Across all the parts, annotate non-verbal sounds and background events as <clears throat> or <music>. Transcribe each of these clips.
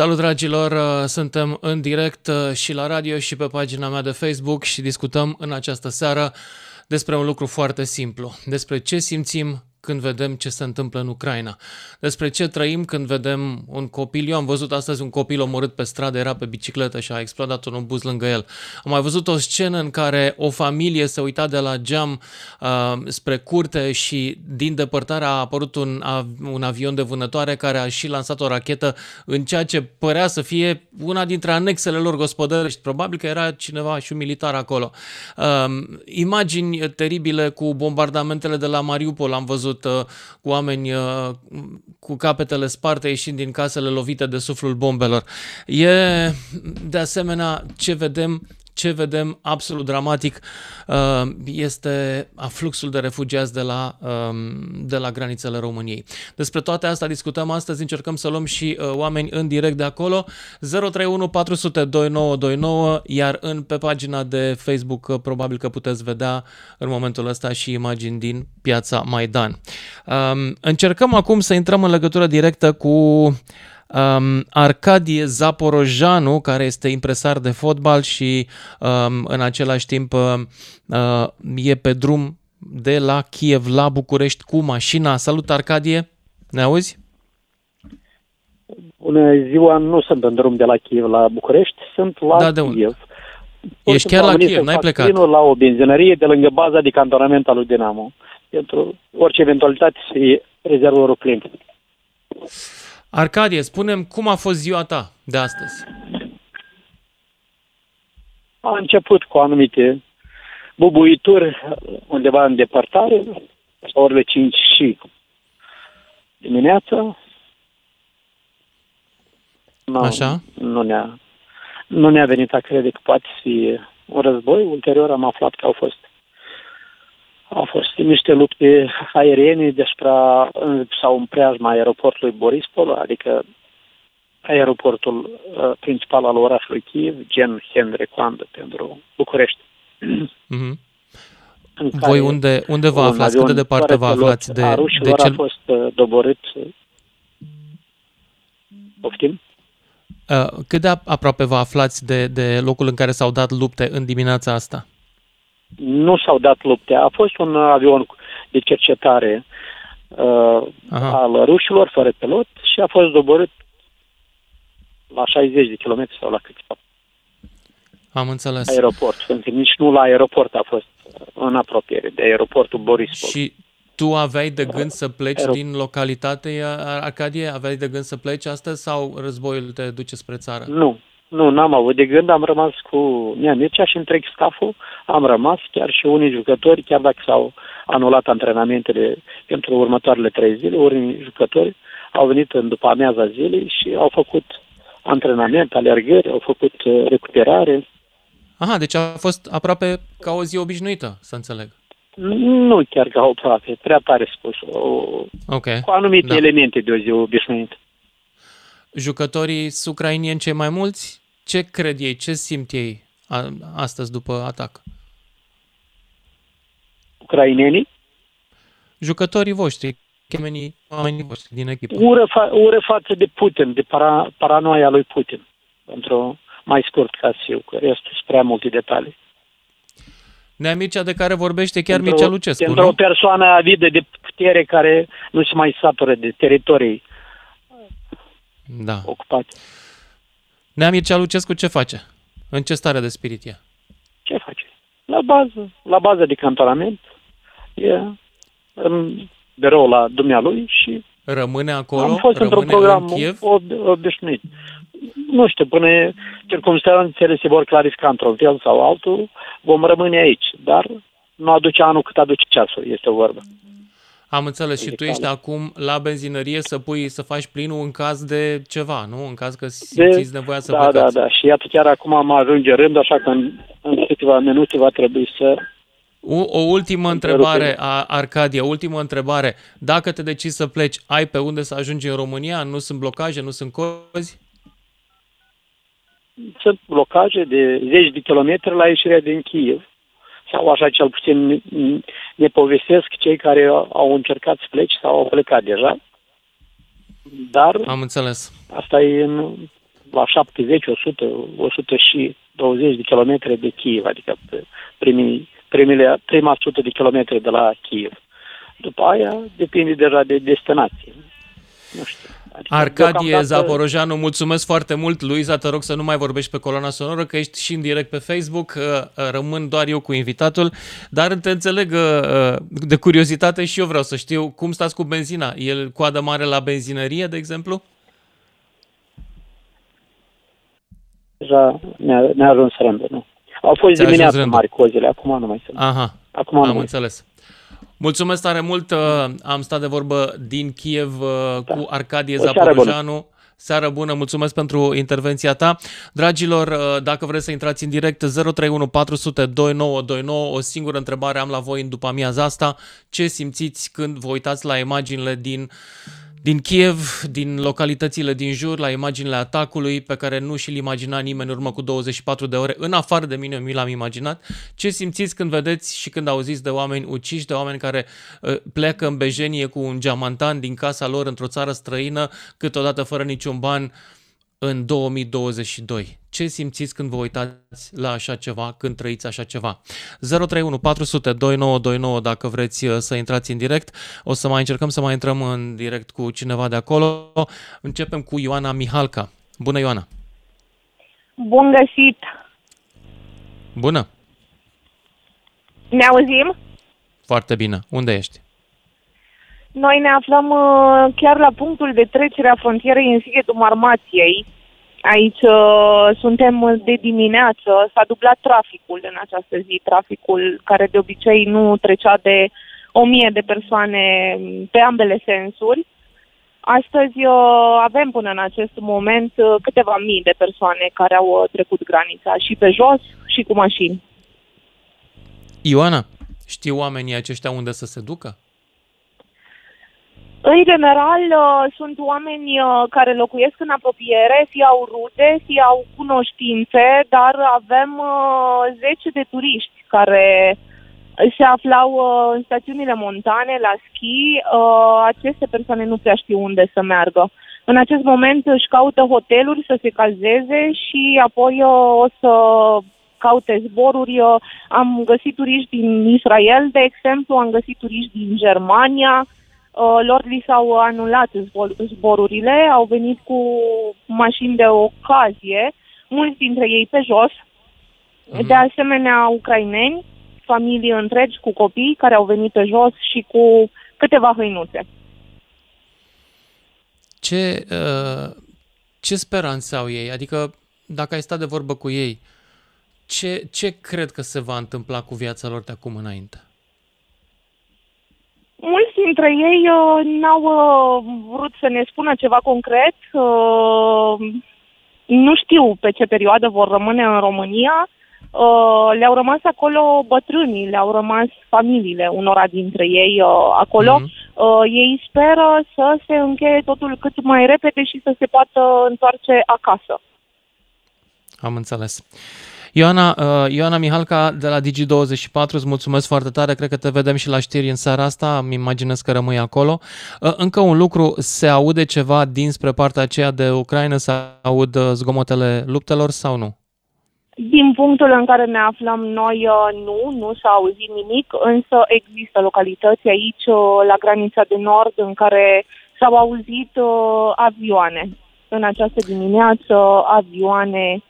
Salut dragilor, uh, suntem în direct uh, și la radio și pe pagina mea de Facebook și discutăm în această seară despre un lucru foarte simplu, despre ce simțim când vedem ce se întâmplă în Ucraina. Despre ce trăim când vedem un copil. Eu am văzut astăzi un copil omorât pe stradă, era pe bicicletă și a explodat un buz lângă el. Am mai văzut o scenă în care o familie se uita de la geam uh, spre curte și din depărtare a apărut un, a, un avion de vânătoare care a și lansat o rachetă în ceea ce părea să fie una dintre anexele lor gospodărești. Probabil că era cineva și un militar acolo. Uh, imagini teribile cu bombardamentele de la Mariupol am văzut văzut uh, oameni uh, cu capetele sparte ieșind din casele lovite de suflul bombelor. E, de asemenea, ce vedem ce vedem absolut dramatic uh, este afluxul de refugiați de la, um, de la granițele României. Despre toate astea discutăm astăzi, încercăm să luăm și uh, oameni în direct de acolo. 031 400 2929, iar în, pe pagina de Facebook uh, probabil că puteți vedea în momentul ăsta și imagini din piața Maidan. Um, încercăm acum să intrăm în legătură directă cu um, Arcadie Zaporojanu, care este impresar de fotbal și um, în același timp uh, e pe drum de la Kiev la București cu mașina. Salut, Arcadie! Ne auzi? Bună ziua, nu sunt în drum de la Kiev la București, sunt la da, de unde? Kiev. Ești chiar la Kiev, n-ai plecat? la o benzinărie de lângă baza de cantonament al lui Dinamo. Pentru orice eventualitate să fie rezervorul plin. Arcadie, spunem cum a fost ziua ta de astăzi? A început cu anumite bubuituri undeva în depărtare, orele 5 și dimineața. Nu, Așa? Nu ne-a, nu ne-a venit a crede că poate fi un război. Ulterior am aflat că au fost au fost niște lupte aeriene despre, sau în preajma aeroportului Borispol, adică aeroportul uh, principal al orașului Kiev, gen Henry Coandă pentru București. Mm-hmm. Voi unde, unde vă aflați? Cât de departe vă aflați de, de cel... a fost uh, doborât. Poftim? Uh, cât de aproape vă aflați de, de locul în care s-au dat lupte în dimineața asta? Nu s-au dat lupte. A fost un avion de cercetare uh, al rușilor, fără pilot, și a fost doborât la 60 de kilometri sau la câțiva. Am înțeles. Aeroport. Pentru nici nu la aeroport a fost în apropiere de aeroportul Borispol. Și tu aveai de gând să pleci Aerop- din localitate, Arcadie? Aveai de gând să pleci astăzi sau războiul te duce spre țară? Nu, nu, n-am avut de gând, am rămas cu Nea Mircea și întreg staful, am rămas, chiar și unii jucători, chiar dacă s-au anulat antrenamentele pentru următoarele trei zile, unii jucători au venit în după amiaza zilei și au făcut antrenament, alergări, au făcut uh, recuperare. Aha, deci a fost aproape ca o zi obișnuită, să înțeleg. Nu chiar ca o aproape, prea tare spus. O, okay. Cu anumite da. elemente de o zi obișnuită. Jucătorii ucrainieni cei mai mulți ce cred ei, ce simt ei astăzi după atac? Ucrainenii? Jucătorii voștri, chemenii, oamenii voștri din echipă. Ură, fa- ură față de Putin, de para- paranoia lui Putin. Pentru mai scurt ca să eu, că restul sunt prea multe detalii. Nea Mircea de care vorbește chiar pentru, Mircea Lucescu, Pentru nu? o persoană avidă de putere care nu se mai satură de teritorii da. ocupate. Nea Mircea Lucescu ce face? În ce stare de spirit e? Ce face? La bază, la bază de cantonament. E în birou la dumnealui și Rămâne acolo? Am fost într-un program în Kiev? obișnuit. Nu știu, până circumstanțele se vor clarifica într-un fel sau altul, vom rămâne aici. Dar nu aduce anul cât aduce ceasul, este o vorbă. Am înțeles. Și tu ești acum la benzinărie să pui, să faci plinul în caz de ceva, nu? În caz că simțiți nevoia să da, plecați. Da, da, Și iată chiar acum am ajunge rând, așa că în, în câteva minute va trebui să... O, o ultimă întrebare, a Arcadia, ultimă întrebare. Dacă te decizi să pleci, ai pe unde să ajungi în România? Nu sunt blocaje, nu sunt cozi? Sunt blocaje de zeci de kilometri la ieșirea din Kiev sau așa cel puțin ne povestesc cei care au încercat să plece sau au plecat deja. Dar Am înțeles. Asta e în, la 70, 100, 120 de kilometri de Kiev, adică primii, primile, prima sută de kilometri de la Kiev. După aia depinde deja de destinație. Nu știu. Adică Arcadie Zaporojanu, mulțumesc foarte mult. Luiza, te rog să nu mai vorbești pe coloana sonoră, că ești și în direct pe Facebook. Uh, uh, rămân doar eu cu invitatul, dar te înțeleg uh, de curiozitate și eu vreau să știu cum stați cu benzina. El coadă mare la benzinărie, de exemplu? Deja ne-a, ne ajuns rândul, nu? Au fost dimineața mari cozile, acum nu mai sunt. Aha, acum am înțeles. Mulțumesc tare mult. Uh, am stat de vorbă din Kiev uh, da. cu Arcadie Zaporojanu. Seară bună, mulțumesc pentru intervenția ta. Dragilor, uh, dacă vreți să intrați în direct, 031 400 2929, o singură întrebare am la voi în după amiaza asta. Ce simțiți când vă uitați la imaginile din din Kiev, din localitățile din jur, la imaginile atacului pe care nu și-l imagina nimeni în urmă cu 24 de ore, în afară de mine, mi l-am imaginat. Ce simțiți când vedeți și când auziți de oameni uciși, de oameni care uh, pleacă în bejenie cu un geamantan din casa lor într-o țară străină, câteodată fără niciun ban, în 2022? Ce simțiți când vă uitați la așa ceva, când trăiți așa ceva? 031 400 2929 dacă vreți uh, să intrați în direct. O să mai încercăm să mai intrăm în direct cu cineva de acolo. Începem cu Ioana Mihalca. Bună, Ioana! Bun găsit! Bună! Ne auzim? Foarte bine. Unde ești? Noi ne aflăm uh, chiar la punctul de trecere a frontierei în Sighetul Marmației. Aici uh, suntem de dimineață, s-a dublat traficul în această zi, traficul care de obicei nu trecea de o mie de persoane pe ambele sensuri. Astăzi uh, avem până în acest moment uh, câteva mii de persoane care au uh, trecut granița și pe jos și cu mașini. Ioana, știu oamenii aceștia unde să se ducă? În general, uh, sunt oameni uh, care locuiesc în apropiere, fie au rude, fie au cunoștințe, dar avem uh, zece de turiști care se aflau în stațiunile montane, la schi. Aceste persoane nu prea știu unde să meargă. În acest moment își caută hoteluri să se cazeze și apoi o să caute zboruri. Am găsit turiști din Israel, de exemplu, am găsit turiști din Germania, Uh, lor li s-au anulat zborurile, au venit cu mașini de ocazie, mulți dintre ei pe jos, mm-hmm. de asemenea ucraineni, familii întregi cu copii care au venit pe jos și cu câteva hăinuțe. Ce, uh, ce speranțe au ei? Adică, dacă ai stat de vorbă cu ei, ce, ce cred că se va întâmpla cu viața lor de acum înainte? Mulți dintre ei uh, n-au uh, vrut să ne spună ceva concret. Uh, nu știu pe ce perioadă vor rămâne în România. Uh, le-au rămas acolo bătrânii, le-au rămas familiile unora dintre ei uh, acolo. Mm-hmm. Uh, ei speră să se încheie totul cât mai repede și să se poată întoarce acasă. Am înțeles. Ioana, uh, Ioana Mihalca de la Digi24, îți mulțumesc foarte tare, cred că te vedem și la știri în seara asta, îmi imaginez că rămâi acolo. Uh, încă un lucru, se aude ceva dinspre partea aceea de Ucraina, se aud uh, zgomotele luptelor sau nu? Din punctul în care ne aflăm noi, nu, nu s-a auzit nimic, însă există localități aici, la granița de nord, în care s-au auzit avioane. În această dimineață, avioane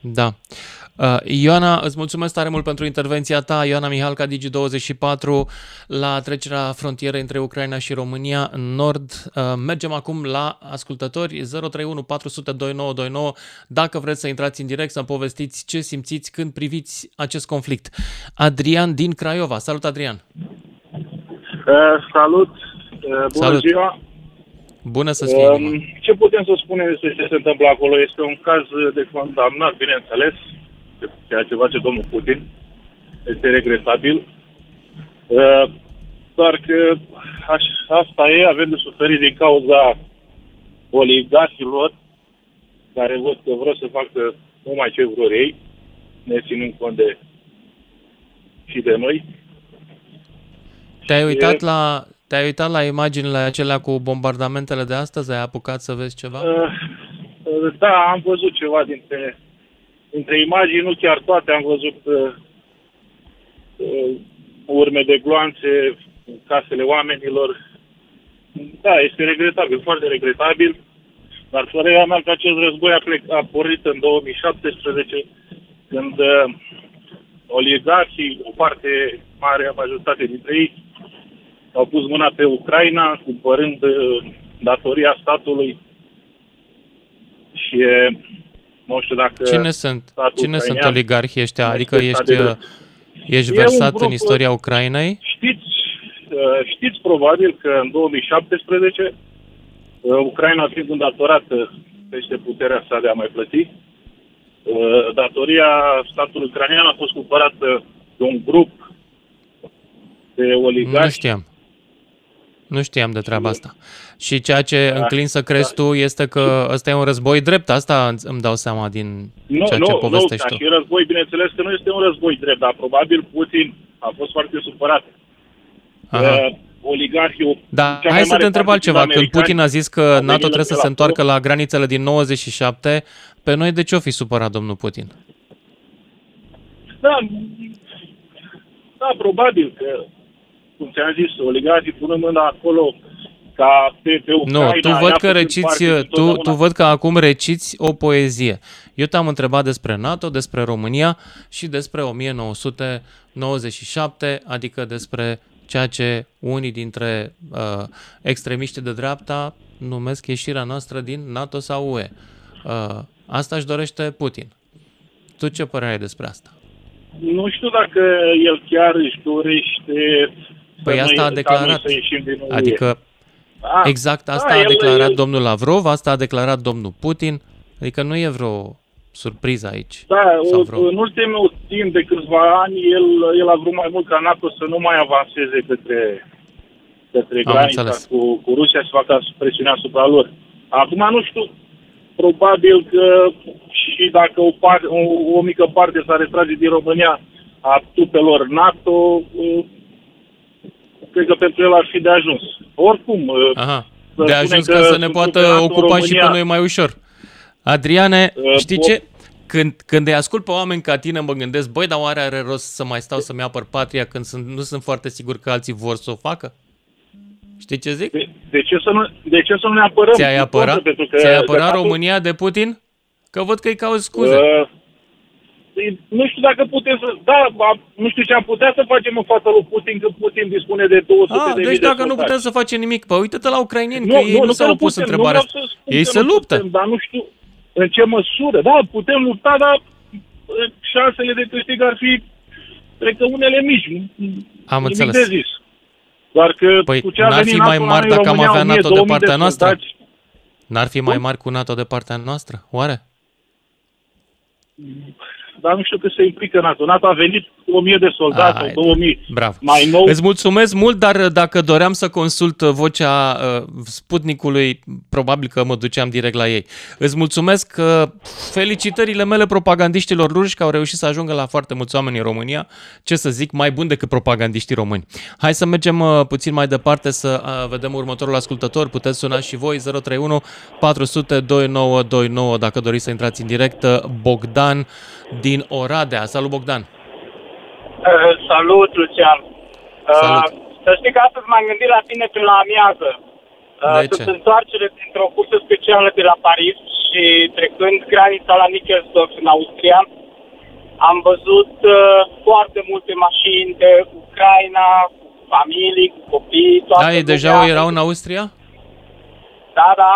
da. Uh, Ioana, îți mulțumesc tare mult pentru intervenția ta. Ioana Mihalca, Digi24, la trecerea frontierei între Ucraina și România în nord. Uh, mergem acum la ascultători 031 400 2929. Dacă vreți să intrați în direct, să-mi povestiți ce simțiți când priviți acest conflict. Adrian din Craiova. Salut, Adrian! Uh, salut! Uh, bună salut. ziua! Bună să fie. Um, ce putem să spunem despre ce se întâmplă acolo? Este un caz de condamnat, bineînțeles, ceea ce face domnul Putin. Este regretabil. Uh, doar că aș, asta e, avem de suferit din cauza oligarhilor care văd că vreau să facă numai ce vor ei, ne ținând cont de și de noi. Te-ai uitat, la, Te-ai uitat la imaginile acelea cu bombardamentele de astăzi? Ai apucat să vezi ceva? Uh, uh, da, am văzut ceva dintre, dintre imagini, nu chiar toate, am văzut uh, uh, urme de gloanțe, casele oamenilor. Da, este regretabil, foarte regretabil, dar părerea mea că acest război a, plec, a pornit în 2017, când uh, oligarhii, o parte mare, majoritate dintre ei, au pus mâna pe Ucraina, cumpărând uh, datoria statului și nu știu dacă... Cine sunt, cine sunt oligarhii ăștia? Adică ești, uh, ești versat grup, în istoria Ucrainei? Știți, uh, știți probabil că în 2017 Ucraina fiind îndatorată peste puterea sa de a mai plăti, datoria statului ucrainean a fost cumpărată de un grup de oligarhi. Nu știam. Nu știam de treaba asta. Și ceea ce da, înclin să crezi da. tu este că ăsta e un război drept, asta îmi dau seama din nu, ceea nu, ce povestești nu, tu. Nu, război, bineînțeles că nu este un război drept, dar probabil Putin a fost foarte supărat. Uh, oligarhii... Da, hai să te întreb altceva. Când Putin a zis că NATO trebuie să se întoarcă la granițele din 97, pe noi de ce o fi supărat domnul Putin? Da, da, probabil că cum ți-am zis, oligarhii pună mâna acolo ca pe, pe Ucraina. Nu, tu văd că reciți, tu, tu văd că acum reciți o poezie. Eu te-am întrebat despre NATO, despre România și despre 1997, adică despre ceea ce unii dintre uh, extremiștii de dreapta numesc ieșirea noastră din NATO sau UE. Uh, asta își dorește Putin. Tu ce părere ai despre asta? Nu știu dacă el chiar își dorește Păi asta a declarat. Adică da, exact asta da, a declarat el, domnul Lavrov, asta a declarat domnul Putin. Adică nu e vreo surpriză aici. Da, o, vreo... în ultimul timp de câțiva ani, el, el a vrut mai mult ca NATO să nu mai avanseze către, către granița cu, cu Rusia să facă presiunea asupra lor. Acum nu știu, probabil că și dacă o, par, o, o mică parte s-a retrage din România a trupelor NATO, cred că pentru el ar fi de ajuns. Oricum, uh, Aha. de ajuns ca să ne poată ocupa și pe noi mai ușor. Adriane, uh, știi ce? Când, când îi ascult pe oameni ca tine, mă gândesc, băi, dar oare are rost să mai stau să-mi apăr patria când sunt, nu sunt foarte sigur că alții vor să o facă? Știi ce zic? De, de, ce, să nu, de ce să nu ne apărăm? Ți-ai apărat, Ți-ai apărat România de Putin? Că văd că-i cauți scuze. Uh, nu știu dacă putem să... Da, nu știu ce am putea să facem în fața lui Putin, că Putin dispune de 200 A, de deci de dacă nu putem să facem nimic, păi uite-te la ucrainieni, nu, că ei nu, nu s-au pus putem, întrebarea asta. Ei se luptă. Putem, dar nu știu în ce măsură. Da, putem lupta, dar șansele de câștig ar fi, cred că unele mici. Am înțeles. De zis. Doar că păi n-ar fi mai mari dacă am avea NATO de partea noastră? N-ar fi mai mari cu NATO de partea noastră? Oare? Dar nu știu că se implică NATO. NATO a venit cu 1000 de soldați sau 2000 Bravo. mai nou. Îți mulțumesc mult, dar dacă doream să consult vocea uh, Sputnicului, probabil că mă duceam direct la ei. Îți mulțumesc uh, felicitările mele propagandiștilor ruși că au reușit să ajungă la foarte mulți oameni în România. Ce să zic, mai bun decât propagandiștii români. Hai să mergem uh, puțin mai departe să uh, vedem următorul ascultător. Puteți suna și voi 031 400 2929 dacă doriți să intrați în direct. Bogdan din Oradea. Salut, Bogdan! Uh, salut, Lucian! Uh, salut. Să știi că astăzi m-am gândit la tine pe la amiază. Uh, de ce? întoarcere dintr-o cursă specială de la Paris și trecând granița la Nickelsdorf în Austria, am văzut uh, foarte multe mașini de Ucraina, cu familii, cu copii, toate. Da, ei deja erau în Austria? Da, da.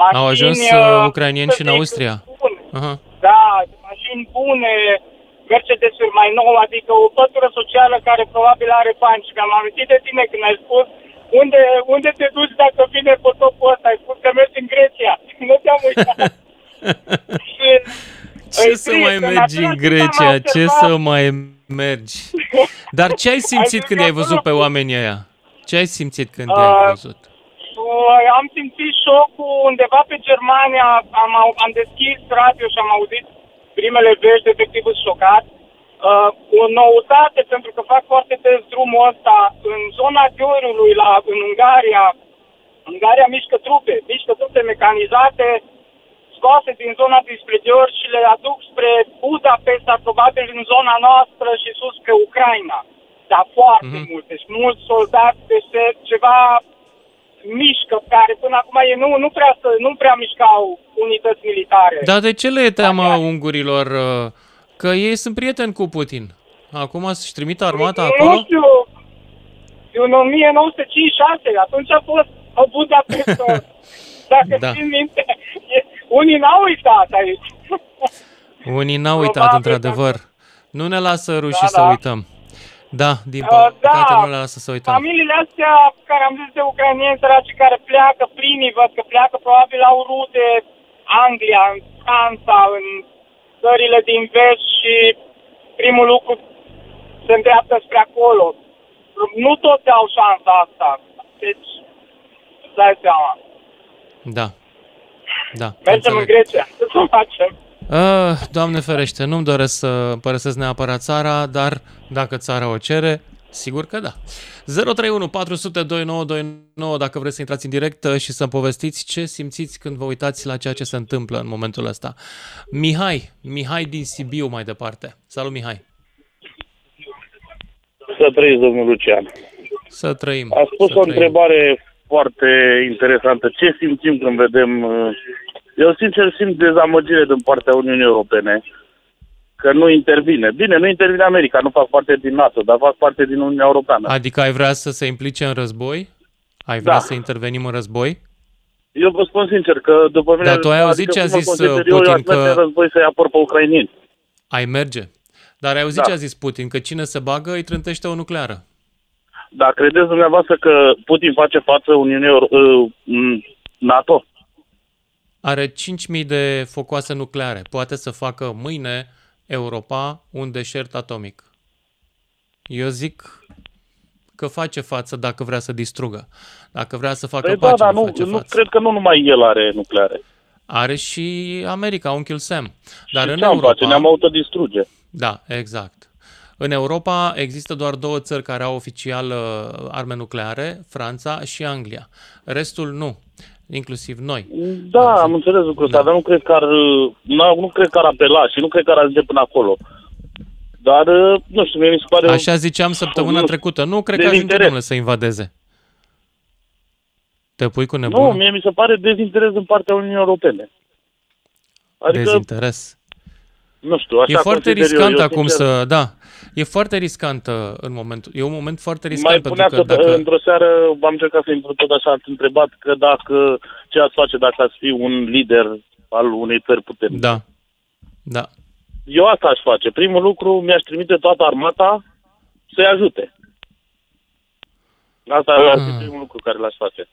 Mașini, Au ajuns uh, ucrainieni și în Austria. Uh-huh. Da, mașini bune, Mercedes-uri mai nou, adică o pătură socială care probabil are bani. Și mi-am amintit de tine când ai spus unde, unde te duci dacă vine potopul ăsta? Ai spus că mergi în Grecia. <laughs> Nu te-am uitat. <laughs> Ce să mai mergi în Grecia? Ce să mai mergi? Dar ce ai <laughs> simțit când ai văzut pe oamenii ăia? Ce ai simțit când uh, ai văzut? Am simțit șocul undeva pe Germania, am, am deschis radio și am auzit primele vești, efectiv sunt șocat. Uh, o noutate, pentru că fac foarte des drumul ăsta, în zona Gheorului, la, în Ungaria, Ungaria mișcă trupe, mișcă trupe mecanizate, scoase din zona dinspre Gheor și le aduc spre Budapesta, probabil în zona noastră și sus spre Ucraina. Dar foarte mm-hmm. multe și mulți soldați, peste ceva mișcă, care până acum e, nu, nu, prea, nu prea mișcau unități militare. Dar de ce le e teamă ungurilor? Uh, că ei sunt prieteni cu Putin. Acum să-și trimită armata nu, acolo? Nu știu, în 1956, atunci a fost o Budapesta. <laughs> Dacă Da. țin minte, e- unii n-au uitat aici. Unii n-au uitat, Probabil, într-adevăr. Nu ne lasă rușii Da, să da. uităm. Da, din Uh, păcate da. nu le lasă să uităm. Familiile astea care am zis de ucrainieni săraci care pleacă, primii văd că pleacă, probabil au rude Anglia, în Franța, în țările din vest și primul lucru se îndreaptă spre acolo. Nu toți au șansa asta. Deci, îți dai seama. Da. Da. Mergem în înțeleg. Grecia. Ce <laughs> să facem? Ah, Doamne ferește, nu-mi doresc să părăsesc neapărat țara, dar dacă țara o cere, sigur că da. 031 400 2929 dacă vreți să intrați în direct uh, și să-mi povestiți ce simțiți când vă uitați la ceea ce se întâmplă în momentul ăsta. Mihai, Mihai din Sibiu mai departe. Salut Mihai. Să trăiți, domnul Lucian. Să trăim. A spus să o trăim. întrebare foarte interesantă. Ce simțim când vedem... uh, Eu sincer simt dezamăgire din partea Uniunii Europene că nu intervine. Bine, nu intervine America, nu fac parte din NATO, dar fac parte din Uniunea Europeană. Adică ai vrea să se implice în război? Ai vrea Da. să intervenim în război? Eu vă spun sincer că după mine... Dar tu ai auzit ce a cum mă zis, consider uh, eu, eu Putin aș merge că- în război să-i apăr pe ucrainieni. Ai merge. Dar ai auzit Da. ce a zis Putin? Că cine se bagă îi trântește o nucleară. Dar credeți dumneavoastră că Putin face față Uniunii Euro- uh, m, NATO? Are 5.000 de focoase nucleare. Poate să facă mâine Europa un deșert atomic. Eu zic că face față dacă vrea să distrugă. Dacă vrea să facă Păi da, pace, dar nu, nu, face nu față. cred că nu numai el are nucleare. Are și America, unchiul Sam. Dar și în ce am Europa... face? Ne-am autodistruge. Da, exact. În Europa există doar două țări care au oficial uh, arme nucleare, Franța și Anglia. Restul nu, inclusiv noi. Da, am înțeles lucrul ăsta, Da. dar nu cred că ar, nu, nu cred că ar apela și nu cred că ar ajunge până acolo. Dar, nu știu, mie mi se pare... Așa ziceam săptămâna nu, trecută. Nu cred că de ajunge, interes. domnule, să invadeze. Te pui cu Nu, nebunul? mie mi se pare dezinteres din partea Uniunii Europene. Adică, Dezinteres. nu știu, așa E foarte consider eu. riscant eu, acum sincer, să... Da, e foarte riscant uh, în momentul... E un moment foarte riscant Mai pentru punea că că dacă... într-o seară am încercat să intru tot așa, ați întrebat că dacă ce ați face dacă ați fi un lider al unei țări puternice. Da, da. Eu asta aș face. Primul lucru, mi-aș trimite toată armata să-i ajute. Asta ar fi Ah. primul lucru care l-aș face.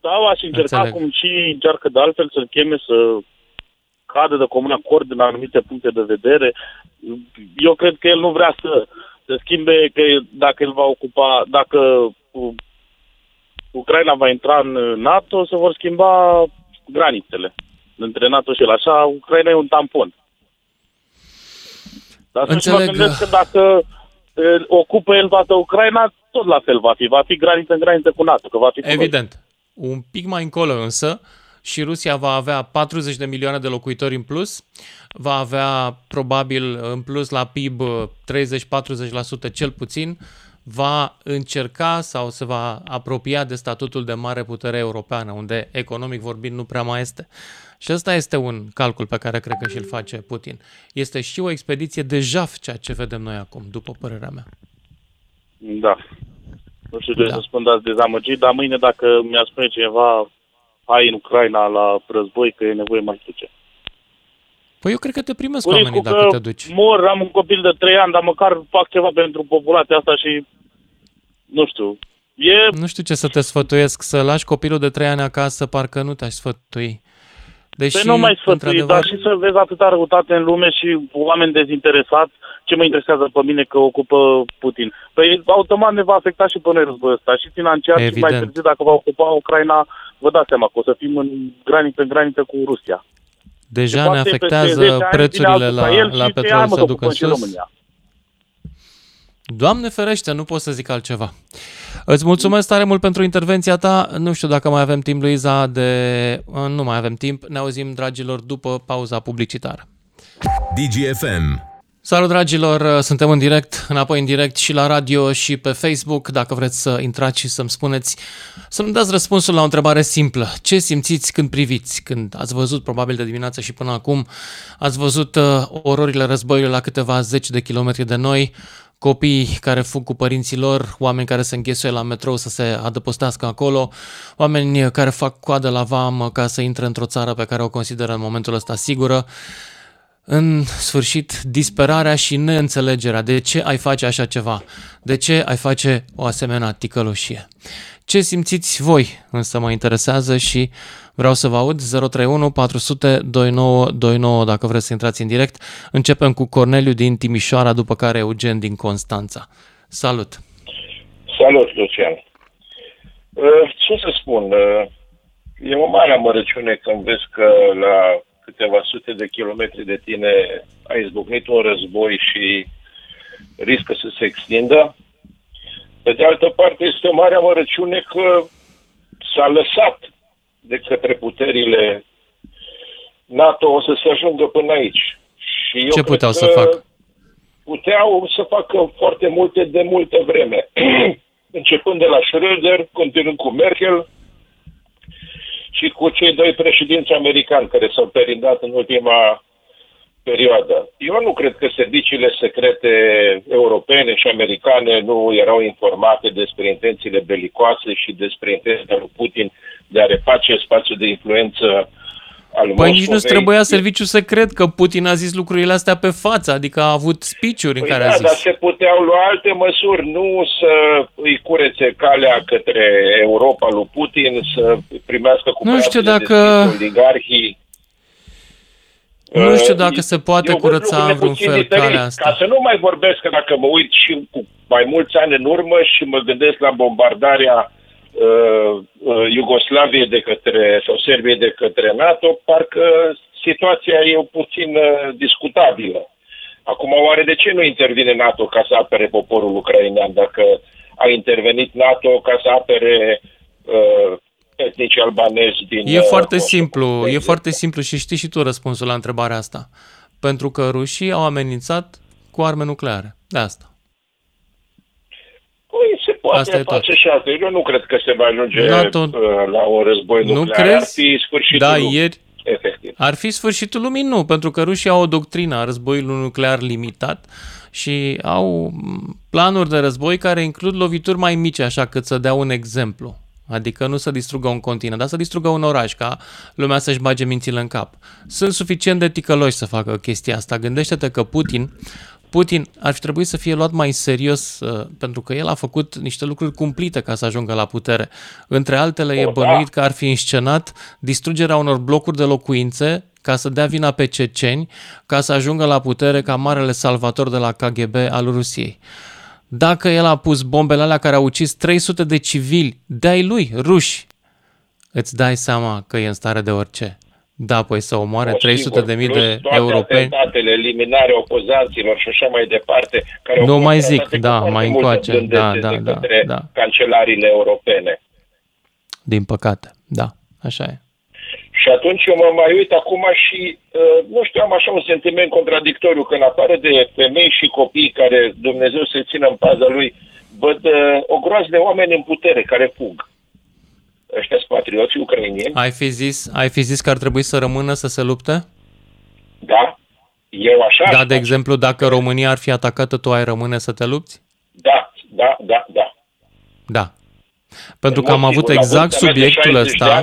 Sau aș încerca Înțeleg. cum și încearcă de altfel să-l cheme să cadă de comun acord în anumite puncte de vedere. Eu cred că el nu vrea să se schimbe, că dacă el va ocupa, dacă U- Ucraina va intra în NATO, se vor schimba granițele între NATO și el. Așa, Ucraina e un tampon. Dar atunci mă Înțeleg. gândesc că dacă e, ocupă el toată Ucraina, tot la fel va fi. Va fi graniță în graniță cu NATO, că va fi cu noi. Evident. Un pic mai încolo însă și Rusia va avea 40 de milioane de locuitori în plus, va avea probabil în plus la PIB 30-40% cel puțin, va încerca sau se va apropia de statutul de mare putere europeană, unde economic vorbind nu prea mai este. Și ăsta este un calcul pe care cred că și-l face Putin. Este și o expediție de jaf ceea ce vedem noi acum, după părerea mea. Da. Nu știu de Da. să spun dați dezamăgit, dar mâine dacă mi-a spune cineva hai în Ucraina la război că e nevoie mai știu ce. Păi eu cred că te primesc Cu oamenii riscul dacă că te duci. mor, am un copil de 3 ani, dar măcar fac ceva pentru populația asta și nu știu. E Nu știu ce să te sfătuiesc, să lași copilul de 3 ani acasă, parcă nu te-aș sfătui. Deși, Păi nu mai sfătui, într-adevăr, dar și să vezi atâta răutate în lume și oameni dezinteresați, ce mă interesează pe mine că ocupă Putin? Păi automat ne va afecta și pe noi războiul ăsta, și financiar, și mai Evident. târziu dacă va ocupa Ucraina, vă dați seama că o să fim în graniță în graniță cu Rusia. Deja ne afectează prețurile la, la petrol să ducă în sus. România. Doamne ferește, nu pot să zic altceva. Îți mulțumesc tare mult pentru intervenția ta. Nu știu dacă mai avem timp, Luiza, de... Nu mai avem timp. Ne auzim, dragilor, după pauza publicitară. DGFM Salut dragilor, suntem în direct, înapoi în direct și la radio și pe Facebook. Dacă vreți să intrați și să-mi spuneți, să-mi dați răspunsul la o întrebare simplă. Ce simțiți când priviți? Când ați văzut, probabil de dimineață și până acum, ați văzut uh, ororile războiului la câteva zeci de kilometri de noi, copii care fug cu părinții lor, oameni care se înghesuie la metrou să se adăpostească acolo, oameni care fac coadă la vam ca să intre într-o țară pe care o consideră în momentul ăsta sigură. În sfârșit, disperarea și neînțelegerea. De ce ai face așa ceva? De ce ai face o asemenea ticăloșie? Ce simțiți voi? Însă mă interesează și vreau să vă aud 031 400 2929 dacă vreți să intrați în direct. Începem cu Corneliu din Timișoara, după care Eugen din Constanța. Salut! Salut, Lucian! Uh, ce să spun? Uh, e o mare amărăciune când vezi că la câteva sute de kilometri de tine a izbucnit un război și riscă să se extindă. Pe de altă parte, este o mare amărăciune că s-a lăsat de către puterile NATO o să se ajungă până aici. Și eu Ce puteau să facă? Puteau să facă foarte multe de multă vreme. <clears throat> Începând de la Schröder, continuând cu Merkel și cu cei doi președinți americani care s-au perindat în ultima perioadă. Eu nu cred că serviciile secrete europene și americane nu erau informate despre intențiile belicoase și despre intenția lui Putin de a reface spațiul de influență al Păi Moscovei. nici nu trebuia serviciu secret, că Putin a zis lucrurile astea pe față, adică a avut speech-uri păi în care da, a zis. dar se puteau lua alte măsuri, nu să îi curețe calea către Europa lui Putin, să primească cu nu știu dacă... oligarhii. Nu știu uh, dacă se poate Eu curăța în vreun fel diferit. calea asta. Ca să nu mai vorbesc, că dacă mă uit și cu mai mulți ani în urmă și mă gândesc la bombardarea uh, uh, Iugoslaviei de către, sau Serbiei de către NATO, parcă situația e puțin uh, discutabilă. Acum, oare de ce nu intervine NATO ca să apere poporul ucrainean dacă a intervenit NATO ca să apere uh, etnici albanezi din... E foarte uh, simplu, e foarte simplu și știi și tu răspunsul la întrebarea asta. Pentru că rușii au amenințat cu arme nucleare. De asta. Păi se poate asta face și asta. Eu nu cred că se va ajunge NATO... Uh, la un război nu nuclear. Crezi? Ar fi sfârșitul da, lumii. ieri, Efectiv. Ar fi sfârșitul lumii? Nu, pentru că rușii au o doctrină a războiului nuclear limitat și au planuri de război care includ lovituri mai mici, așa cât să dea un exemplu. Adică nu să distrugă un continent, dar să distrugă un oraș, ca lumea să-și bage mințile în cap. Sunt suficient de ticăloși să facă chestia asta. Gândește-te că Putin, Putin ar fi trebuit să fie luat mai serios uh, pentru că el a făcut niște lucruri cumplite ca să ajungă la putere. Între altele, e bănuit că ar fi inscenat distrugerea unor blocuri de locuințe ca să dea vina pe ceceni, ca să ajungă la putere ca marele salvator de la KGB al Rusiei. Dacă el a pus bombele alea care au ucis 300 de civili de-ai lui, ruși, îți dai seama că e în stare de orice. Da, păi să omoare 300 de mii de europeni. Toate eliminarea opozanților și așa mai departe. Care nu mai zic, da, mai încoace. Da, da, da, da. Cancelarile europene. Din păcate, da, așa e. Și atunci eu mă mai uit acum și, uh, nu știu, am așa un sentiment contradictoriu, că în afară de femei și copii care Dumnezeu se țină în paza lui, văd uh, o groază de oameni în putere care fug. Ăștia sunt patrioții ucrainieni. Ai fi, zis, ai fi zis că ar trebui să rămână să se lupte? Da, eu așa. Da, de exemplu, dacă România ar fi atacată, tu ai rămâne să te lupți? Da, da, da, da. Da. Pentru că am avut exact subiectul ăsta.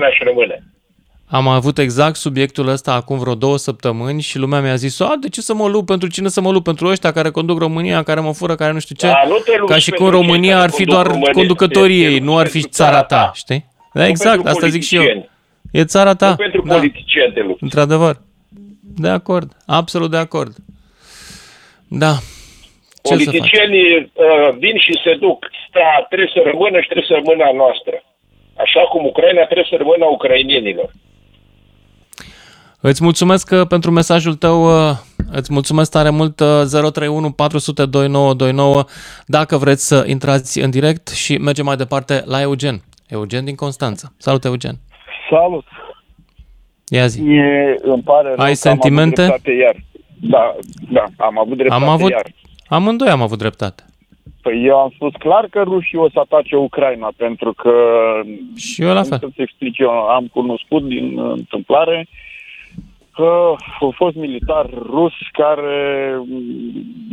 Am avut exact subiectul ăsta acum vreo două săptămâni și lumea mi-a zis, a, de ce să mă lupt? Pentru cine să mă lupt? Pentru ăștia care conduc România, care mă fură, care nu știu ce? Da, nu Ca și cum România ar fi doar România, conducătorii ei, nu ar fi țara ta, știi? Da, exact, asta zic și eu. E țara ta. Nu pentru da. politicieni de lupt. Într-adevăr. De acord, absolut de acord. Da. Ce Politicienii uh, vin și se duc. Sta, trebuie să rămână și trebuie să rămână a noastră. Așa cum Ucraina trebuie să rămână a ucrainienilor. Îți mulțumesc uh, pentru mesajul tău, uh, îți mulțumesc tare mult 031 400 2929 dacă vreți să intrați în direct și mergem mai departe la Eugen. Eugen din Constanța. Salut, Eugen! Salut! Ia zi. Mie îmi pare rău Ai că sentimente? am avut dreptate iar. Da, da, am avut dreptate Am avut, iar. amândoi am avut dreptate. Păi eu am spus clar că rușii o să atace Ucraina, pentru că... Și eu la fel. Să-ți explic, eu am cunoscut din uh, întâmplare că a fost militar rus care,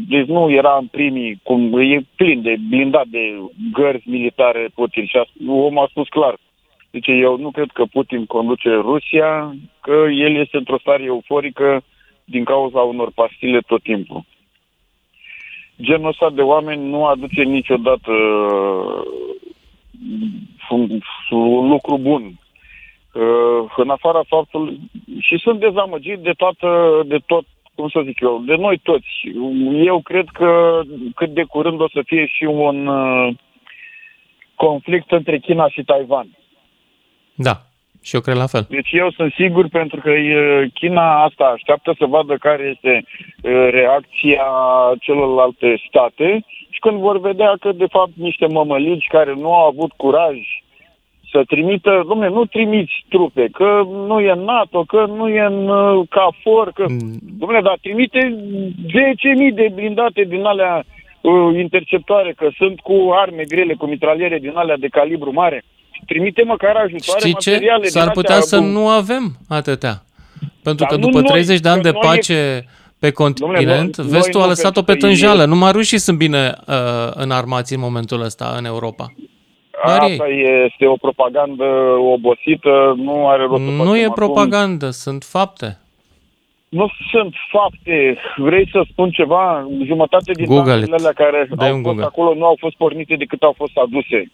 deci nu era în primii, cum e plin de blindat de gărzi militare Putin și a, omul a spus clar. Deci eu nu cred că Putin conduce Rusia, că el este într-o stare euforică din cauza unor pastile tot timpul. Genul ăsta de oameni nu aduce niciodată un, un lucru bun. Uh, în afara faptului, și sunt dezamăgit de toată, de tot, cum să zic eu, de noi toți. Eu cred că cât de curând o să fie și un uh, conflict între China și Taiwan. Da, și eu cred la fel. Deci eu sunt sigur pentru că e, China asta așteaptă să vadă care este e, reacția celorlalte state și când vor vedea că de fapt niște mămălici care nu au avut curaj să trimită, domne, nu trimiți trupe, că nu e NATO, că nu e în uh, CAFOR, că, Mm. domne, dar trimite 10.000 de blindate din alea uh, interceptoare, că sunt cu arme grele, cu mitraliere din alea de calibru mare. Trimite măcar ajutoare Știi ce? materiale. S-ar din putea astea să cu- nu avem atâtea. Pentru Dar că nu după noi, 30 de ani că de noi e- pace pe continent, noi- vestul noi a nu, lăsat-o pe pentru că tânjală. e- Numai rușii sunt bine uh, înarmați în momentul ăsta în Europa. Doar Asta este o propagandă obosită, nu are rost să Nu facem e acum. propagandă, sunt fapte. Nu sunt fapte. Vrei să spun ceva? Jumătate din Google tankele it. alea care Dai au un fost Google. acolo nu au fost pornite decât au fost aduse.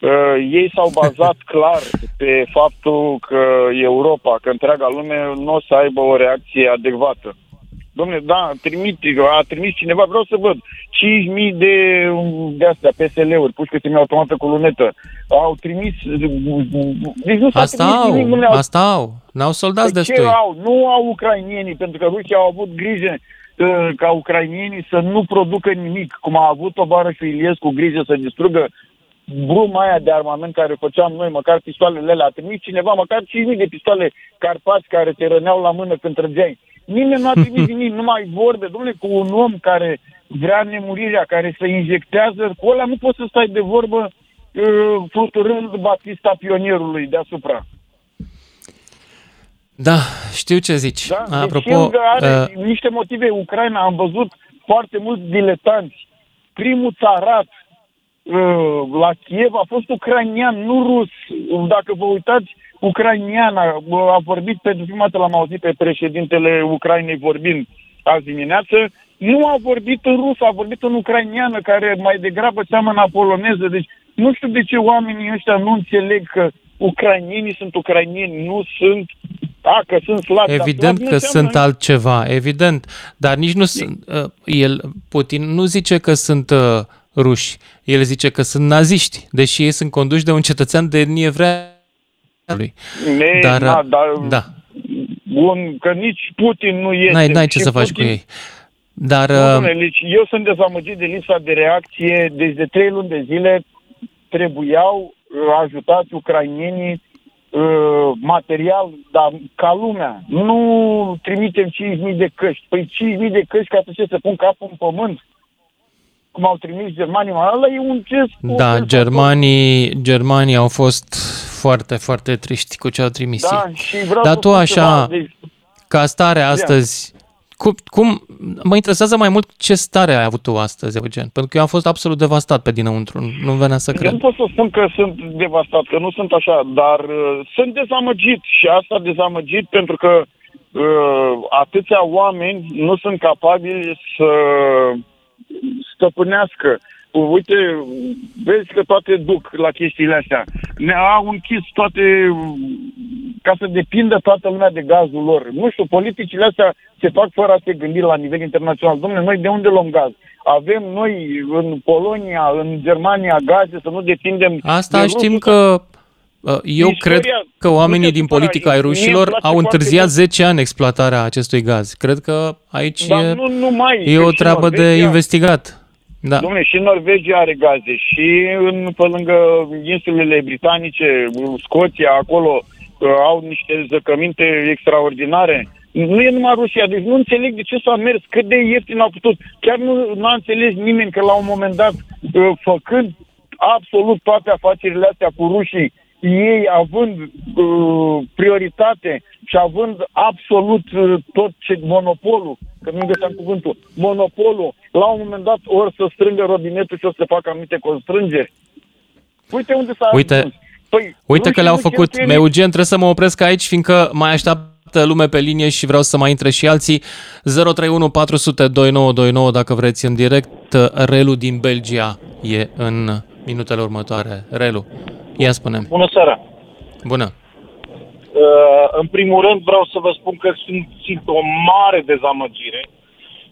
Uh, ei s-au <laughs> bazat clar pe faptul că Europa, că întreaga lume nu o să aibă o reacție adecvată. Domne, da, trimit, a trimis cineva, vreau să văd, 5.000 de, de astea, PSL-uri, pușcă semi-automată cu lunetă, au trimis, deci nu s-a Asta trimis au, nimic, nu le-au asta au. N-au soldați Păi ce destui. au? Nu au ucrainienii, pentru că rușii au avut grijă uh, ca ucrainienii să nu producă nimic, cum a avut Obară și Iliescu grijă să distrugă bruma aia de armament care făceam noi, măcar pistoalele alea. A trimis cineva, măcar 5.000 de pistoale carpați care te răneau la mână când trăgeai. Nimeni nu a trimis nimic, numai vorbe. Domnule, cu un om care vrea nemurirea, care se injectează, cu ăla nu poți să stai de vorbă uh, fluturând Batista pionierului deasupra. Da, știu ce zici. Da? Apropo, deci el are uh, niște motive. Ucraina, am văzut foarte mulți diletanți. Primul țarat uh, la Kiev a fost ucrainian, nu rus. Dacă vă uitați, ucrainian a, a vorbit, pentru prima dată l-am auzit pe președintele Ucrainei vorbind azi dimineață, nu a vorbit în rusă, a vorbit în ucrainiană, care mai degrabă seamănă a poloneză. Deci nu știu de ce oamenii ăștia nu înțeleg că ucrainienii sunt ucrainieni, nu sunt a, că sunt slabi. dar Evident slabi că înseamnă- sunt altceva, evident. Dar nici nu sunt... Uh, el, Putin, nu zice că sunt uh, ruși. El zice că sunt naziști, deși ei sunt conduși de un cetățean de etnie evrească. Ne, Dar, da, dar da. Bun, că nici Putin nu este. N-ai, n-ai ce Și să faci Putin- cu ei. Dar... Nu, uh, domnule, deci eu sunt dezamăgit de lipsa de reacție. Deci de trei luni de zile trebuiau uh, ajutați ucrainienii uh, material, dar ca lumea. Nu trimitem 5.000 de căști. Păi 5.000 de căști ca să ce, să pun capul în pământ? Cum au trimis germanii. Mă, Ăla e un gest. Da, germanii, germanii au fost foarte, foarte triști cu ce au trimis Da, ei. și vreau Dar să tu spun așa, ceva, deci- ca stare astăzi, cum, cum, mă interesează mai mult ce stare ai avut tu astăzi, Eugen, pentru că eu am fost absolut devastat pe dinăuntru, nu venea să Eu cred. nu pot să spun că sunt devastat, că nu sunt așa, dar uh, sunt dezamăgit și asta dezamăgit pentru că uh, atâția oameni nu sunt capabili să stăpânească. Uite, vezi că toate duc la chestiile astea. Ne-au închis toate ca să depindă toată lumea de gazul lor. Nu știu, politicile astea se fac fără a se gândi la nivel internațional. Domnule, noi de unde luăm gaz? Avem noi în Polonia, în Germania gaze, să nu depindem Asta de știm rusul că Uh, eu Istoria cred că oamenii nu te din supăra, politica ai mie îmi rușilor place au foarte întârziat mult. 10 ani exploatarea acestui gaz. Cred că aici Dar e, nu numai. e că o și treabă de Norvegia- investigat. Da. Dom'le, și Norvegia are gaze și în, pe lângă insulele britanice, Scoția, acolo uh, au niște zăcăminte extraordinare. Nu e numai Rusia, deci nu înțeleg de ce s-a mers, cât de ieftin au putut. Chiar nu, nu a înțeles nimeni că la un moment dat, uh, făcând absolut toate afacerile astea cu rușii, ei având uh, prioritate și având absolut uh, tot ce monopolul, că nu găseam cuvântul, monopolul, la un moment dat ori să strângă robinetul și o să facă anumite constrângeri. Uite unde s-a Uite, ajuns. Păi, Uite că rușii le-au nu făcut. cheltuie Eugen, trebuie să mă opresc aici, fiindcă mai așteaptă lume pe linie și vreau să mai intre și alții. 031 400 2929 dacă vreți în direct. Relu din Belgia e în minutele următoare. Relu, ia spune Bună seara! Bună. Uh, în primul rând vreau să vă spun că simt, simt o mare dezamăgire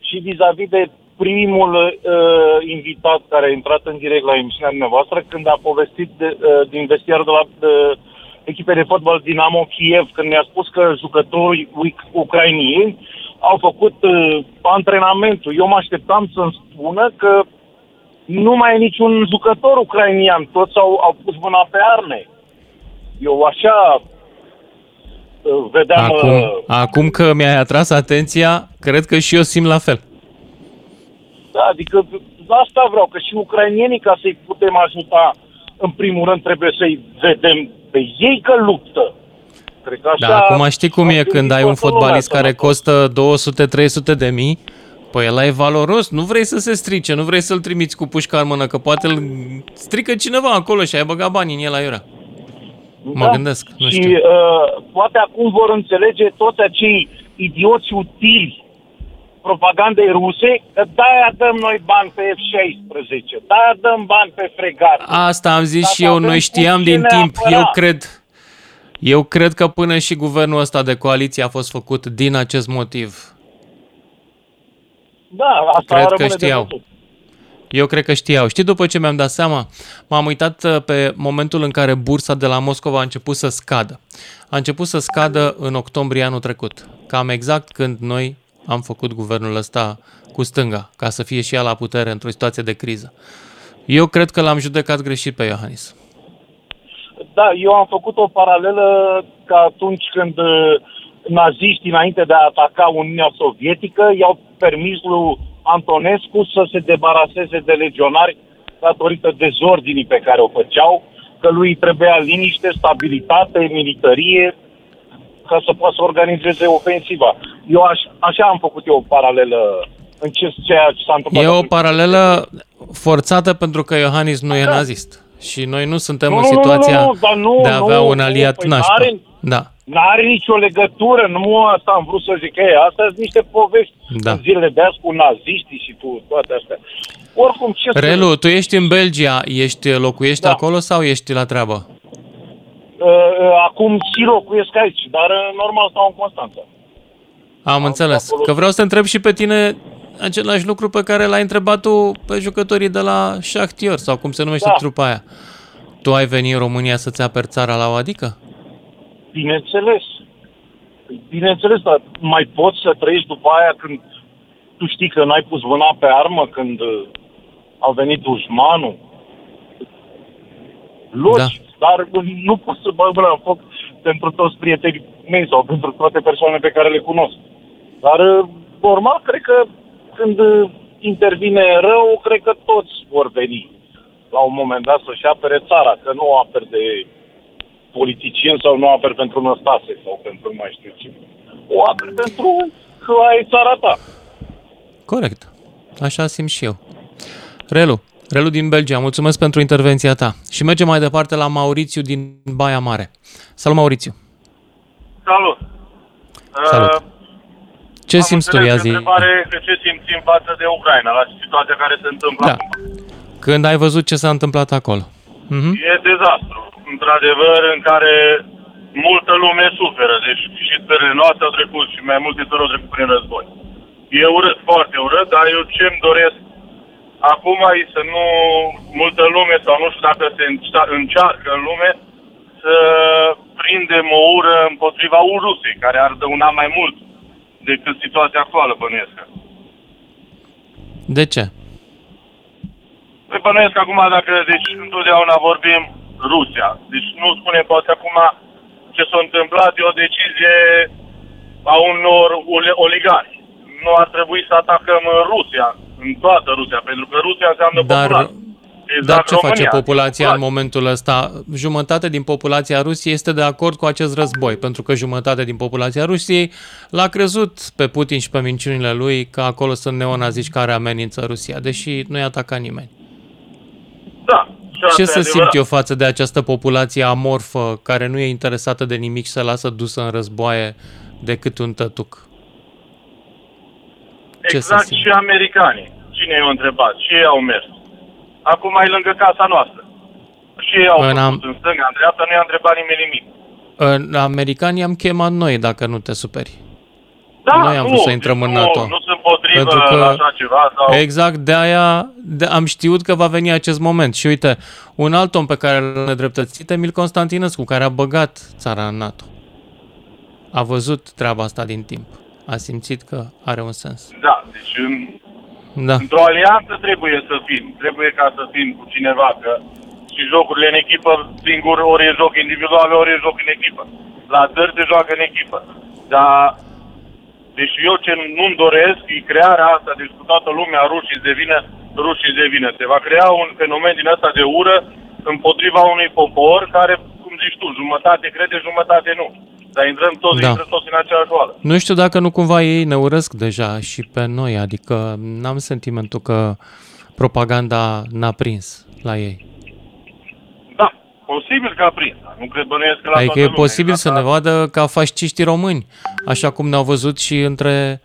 și vis-a-vis de primul uh, invitat care a intrat în direct la emisiunea dumneavoastră când a povestit de, uh, din vestiarul de la uh, echipe de fotbal Dinamo Kiev, când mi-a spus că jucătorii uc- ucrainieni au făcut uh, antrenamentul. Eu mă așteptam să-mi spună că nu mai e niciun jucător ucrainian, toți au, au pus mâna pe arme. Eu așa uh, vedeam... Acum, uh, acum că mi-ai atras atenția, cred că și eu simt la fel. Da, adică asta vreau, că și ucrainienii, ca să-i putem ajuta, în primul rând trebuie să-i vedem pe ei că luptă. Cred că așa Da, acum știi cum ar e trebui când ai un toată lumea fotbalist să care mă costă 200-300 de mii, păi ăla e valoros, nu vrei să se strice, nu vrei să-l trimiți cu pușca în mână, că poate îl strică cineva acolo și ai băgat banii în el aiurea. Mă gândesc, nu și știu. Uh, poate acum vor înțelege toți acei idioți utili propagandei ruse, că de-aia dăm noi bani pe F-16, de-aia dăm bani pe fregate. Asta am zis Dacă și eu, avem noi cu știam ce din ne timp. apăra. Eu cred, eu cred că până și guvernul ăsta de coaliție a fost făcut din acest motiv. Da, asta Cred că rămâne de știau. văzut. Eu cred că știau. Știi după ce mi-am dat seama? M-am uitat uh, pe momentul în care bursa de la Moscova a început să scadă. A început să scadă în octombrie anul trecut. Cam exact când noi am făcut guvernul ăsta cu stânga, ca să fie și ea la putere într-o situație de criză. Eu cred că l-am judecat greșit pe Iohannis. Da, eu am făcut o paralelă ca atunci când uh, naziștii, înainte de a ataca Uniunea Sovietică, i-au permis lui Antonescu să se debaraseze de legionari datorită dezordinii pe care o făceau, că lui trebuia liniște, stabilitate, militarie, ca să poată să organizeze ofensiva. Eu aș, așa am făcut eu o paralelă în ce, ceea ce s-a întâmplat. E o atunci. paralelă forțată pentru că Iohannis nu e Da. nazist. Și noi nu suntem Nu, în nu, nu, nu, situația nu, dar nu, de a avea nu, un nu, aliat păi nașpa. n-are- Da. N-are nicio legătură, nu asta am vrut să zic. Ei, astea sunt niște povești Da. în zilele de azi cu naziștii și tu toate astea. Oricum, ce Relu, tu ești în Belgia, ești locuiești Da. acolo sau ești la treabă? să... Uh, acum și locuiesc aici, dar uh, normal stau în Constanța. Am înțeles. acolo- Că vreau să întreb și pe tine același lucru pe care l-ai întrebat tu pe jucătorii de la Shakhtyor sau cum se numește Da. trupa aia. Tu ai venit în România să-ți aperi țara la o adică? Bineînțeles. Bineînțeles, dar mai poți să trăiești după aia când tu știi că n-ai pus mâna pe armă când uh, a venit dușmanul? Logic, da. dar uh, nu pot să bag mâna în foc pentru toți prietenii mei sau pentru toate persoanele pe care le cunosc. Dar, uh, normal, cred că când uh, intervine rău, cred că toți vor veni la un moment dat să-și apere țara, că nu o aperi de politicieni sau nu o aperi pentru Năstase sau pentru nu mai știu ce. O aperi pentru că ai țara ta. Corect. Așa simt și eu. Relu, Relu din Belgia, mulțumesc pentru intervenția ta. Și mergem mai departe la Maurițiu din Baia Mare. Salut, Maurițiu. Salut! Salut. Uh, Ce am simți tu, înțeles ia zi? Întrebare de ce simțim față de Ucraina, la situația care se întâmplă Da. acum. Când ai văzut ce s-a întâmplat acolo? Mhm. E dezastru, într-adevăr, în care multă lume suferă. Deci și țările noastre au trecut și mai multe țări au trecut prin război. E urât, foarte urât, dar eu ce-mi doresc acum e să nu multă lume sau nu știu dacă se înța- încearcă în lume să prindem o ură împotriva Rusiei, care ar dăuna mai mult decât situația actuală, bănuiesc. De ce? Păi bănuiesc acum dacă, deci întotdeauna vorbim Rusia. Deci nu spunem poate acum ce s-a întâmplat, e o decizie a unor oligarhi. Nu ar trebui să atacăm Rusia, în toată Rusia, pentru că Rusia înseamnă Dar populație. Exact Dar ce România, face populația în populație. momentul ăsta? Jumătate din populația Rusiei este de acord cu acest război, pentru că jumătate din populația Rusiei l-a crezut pe Putin și pe minciunile lui că acolo sunt neonaziști care amenință Rusia, deși nu i-a atacat nimeni. Da. și asta Ce e să adevărat. simt eu față de această populație amorfă care nu e interesată de nimic și se lasă dusă în războaie decât un tătuc? Ce să Exact simt? și americanii. Cine i-a întrebat? Și ei au mers. Acum e lângă casa noastră. Și ei au În făcut am- în stânga, în dreapta, nu i-a întrebat nimeni nimic. În americanii am chemat noi, dacă nu te superi. Da, Noi am nu, vrut să intrăm în nu, NATO. Nu sunt potrivă Pentru că- că... așa ceva. Sau... Exact, de aia de, am știut că va veni acest moment. Și uite, un alt om pe care l-a nedreptățit, Emil Constantinescu, care a băgat țara în NATO. A văzut treaba asta din timp. A simțit că are un sens. Da, deci în, Da. într-o alianță trebuie să fim. Trebuie ca să fim cu cineva, că și jocurile în echipă, singur, ori e joc individual, ori e joc în echipă. La țări se joacă în echipă. Dar, deci eu ce nu-mi doresc e crearea asta, deci cu toată lumea rușii de vină, rușii de vină. Se va crea un fenomen din ăsta de ură împotriva unui popor care, cum zici tu, jumătate crede, jumătate nu. Dar intrăm toți, Da. da. intrăm toți în aceeași oală. Nu știu dacă nu cumva ei ne urăsc deja și pe noi, adică n-am sentimentul că propaganda n-a prins la ei. Da, posibil că a prins. dar Nu cred bănuiesc că la Adică toată e lumea. posibil să Asta- ne vadă ca fasciștii români, așa cum ne-au văzut și între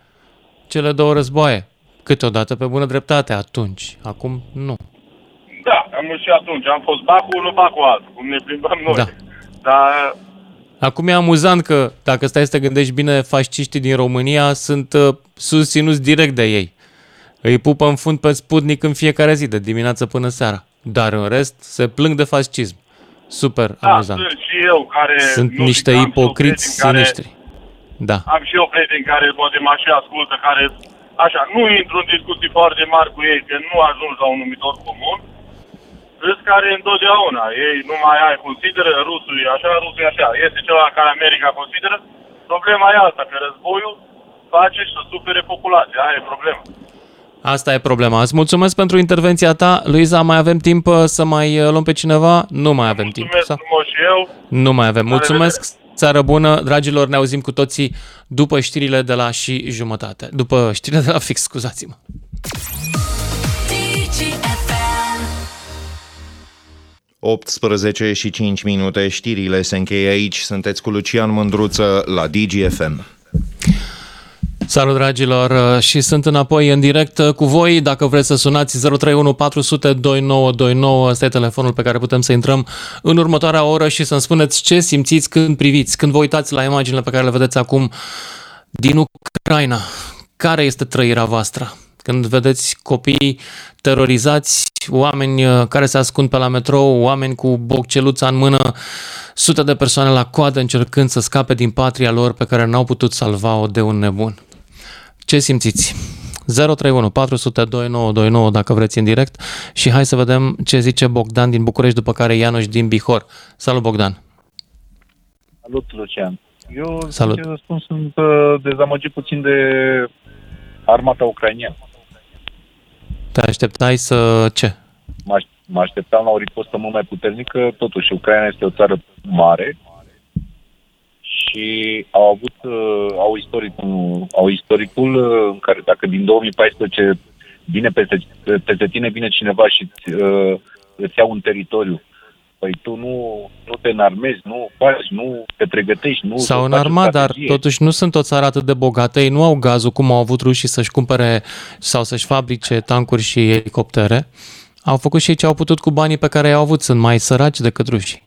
cele două războaie. Câteodată pe bună dreptate, atunci. Acum nu. Da, am și atunci. Am fost bacul, nu bacul altul, cum ne plimbăm noi. Da. Dar Acum e amuzant că, dacă stai să te gândești bine, fasciștii din România sunt uh, susținuți direct de ei. Îi pupă în fund pe Sputnik în fiecare zi, de dimineață până seara. Dar în rest, se plâng de fascism. Super da, amuzant. sunt și eu care... Sunt nu niște zic, am și eu ipocriți prieteni care, sinistri. Da. Am și eu prieteni care poate mă și ascultă, care... Așa, nu intru în discuții foarte mari cu ei, că nu ajungi la un numitor comun. Râs care întotdeauna, ei nu mai ai, consideră rusul e așa, rusul e așa. Este ceva care America consideră. Problema e alta, că războiul face să supere populația. Aia e problema. Asta e problema. Îți mulțumesc pentru intervenția ta. Luiza, mai avem timp uh, să mai uh, luăm pe cineva? Nu mai avem timp. Mulțumesc Sau? frumos și eu. Nu mai avem. La Mulțumesc, seară bună. Dragilor, ne auzim cu toții după știrile de la și jumătate. După știrile de la fix, scuzați-mă. DGFM. 18 și 5 minute, știrile se încheie aici. Sunteți cu Lucian Mândruță la DGFM. Salut dragilor uh, și sunt înapoi în direct uh, cu voi. Dacă vreți să sunați 031 400 2929, ăsta e telefonul pe care putem să intrăm în următoarea oră și să-mi spuneți ce simțiți când priviți, când vă uitați la imaginile pe care le vedeți acum din Ucraina. Care este trăirea voastră? Când vedeți copii terorizați, oameni uh, care se ascund pe la metrou, oameni cu bocceluța în mână, sute de persoane la coadă încercând să scape din patria lor pe care n-au putut salva-o de un nebun. Ce simțiți? 031 400 2929 dacă vreți în direct și hai să vedem ce zice Bogdan din București, după care Ianoș din Bihor. Salut Bogdan! Salut, Lucian. Eu, Salut. sincer să spun, sunt uh, dezamăgit puțin de armata ucraineană. Te așteptai să ce? Mă, aș- mă așteptam la o ripostă mult mai puternică, totuși Ucraina este o țară mare și au avut, uh, au, istoricul, au istoricul uh, în care dacă din 2014 vine peste, peste tine, vine cineva și îți, uh, îți ia un teritoriu, păi tu nu, nu te înarmezi, nu faci, nu te pregătești, nu Sau faci în o armat, dar strategie. totuși nu sunt o țară atât de bogată, ei nu au gazul cum au avut rușii să-și cumpere sau să-și fabrice tancuri și elicoptere. Au făcut și ei ce au putut cu banii pe care i-au avut, sunt mai săraci decât rușii.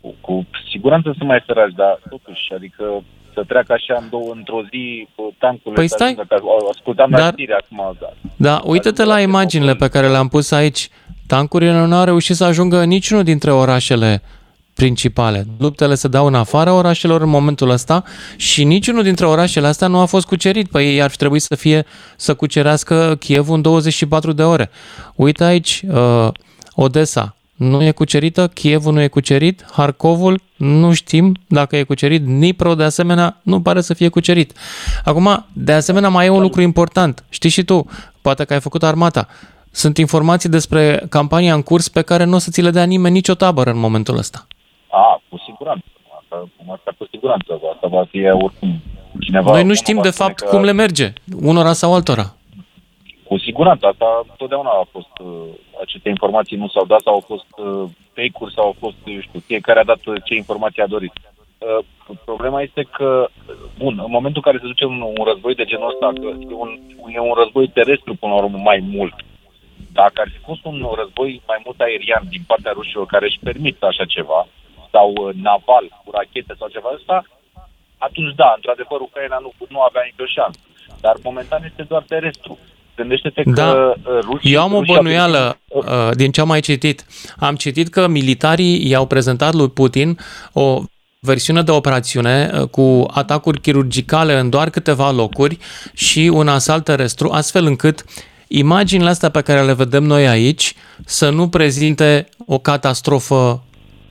cu, cu siguranță sunt mai săraci, dar totuși, adică să treacă așa în două, într-o zi cu tancurile Păi astea, stai. că ascultam la Dar- știri acum, da. Da, uite-te la imaginile pe care le-am pus aici. Tancurile nu au reușit să ajungă în niciunul dintre orașele principale. Luptele se dau în afara orașelor în momentul ăsta și niciunul dintre orașele astea nu a fost cucerit. Păi ei ar fi trebuit să fie să cucerească Kievul în 24 de ore. Uite aici, uh, Odessa nu e cucerită, Kievul nu e cucerit, Harkovul nu știm dacă e cucerit, Nipro de asemenea nu pare să fie cucerit. Acum, de asemenea, mai e un lucru important. Știi și tu, poate că ai făcut armata. Sunt informații despre campania în curs pe care nu o să ți le dea nimeni nicio tabără în momentul ăsta. A, cu siguranță. Asta, asta cu siguranță. Asta va fi oricum cineva... Noi nu știm de fapt că... cum le merge, unora sau altora. Cu siguranță. Asta totdeauna a fost... Uh, aceste informații nu s-au dat sau au fost uh, fake-uri sau au fost, eu știu, fiecare a dat uh, ce informații a dorit. Uh, problema este că, bun, în momentul în care se duce un, un război de genul ăsta, că e un, e un război terestru până la urmă mai mult, dacă ar fi fost un război mai mult aerian din partea rușilor care își permit așa ceva, sau uh, naval, cu rachete sau ceva ăsta, atunci da, într-adevăr, Ucraina nu, nu avea nicio șansă. Dar momentan este doar terestru. Gândește-te da. că uh, Rusia... Eu am o bănuială uh, din ce am mai citit. Am citit că militarii i-au prezentat lui Putin o versiune de operațiune uh, cu atacuri chirurgicale în doar câteva locuri și un asalt terestru, astfel încât imaginile astea pe care le vedem noi aici să nu prezinte o catastrofă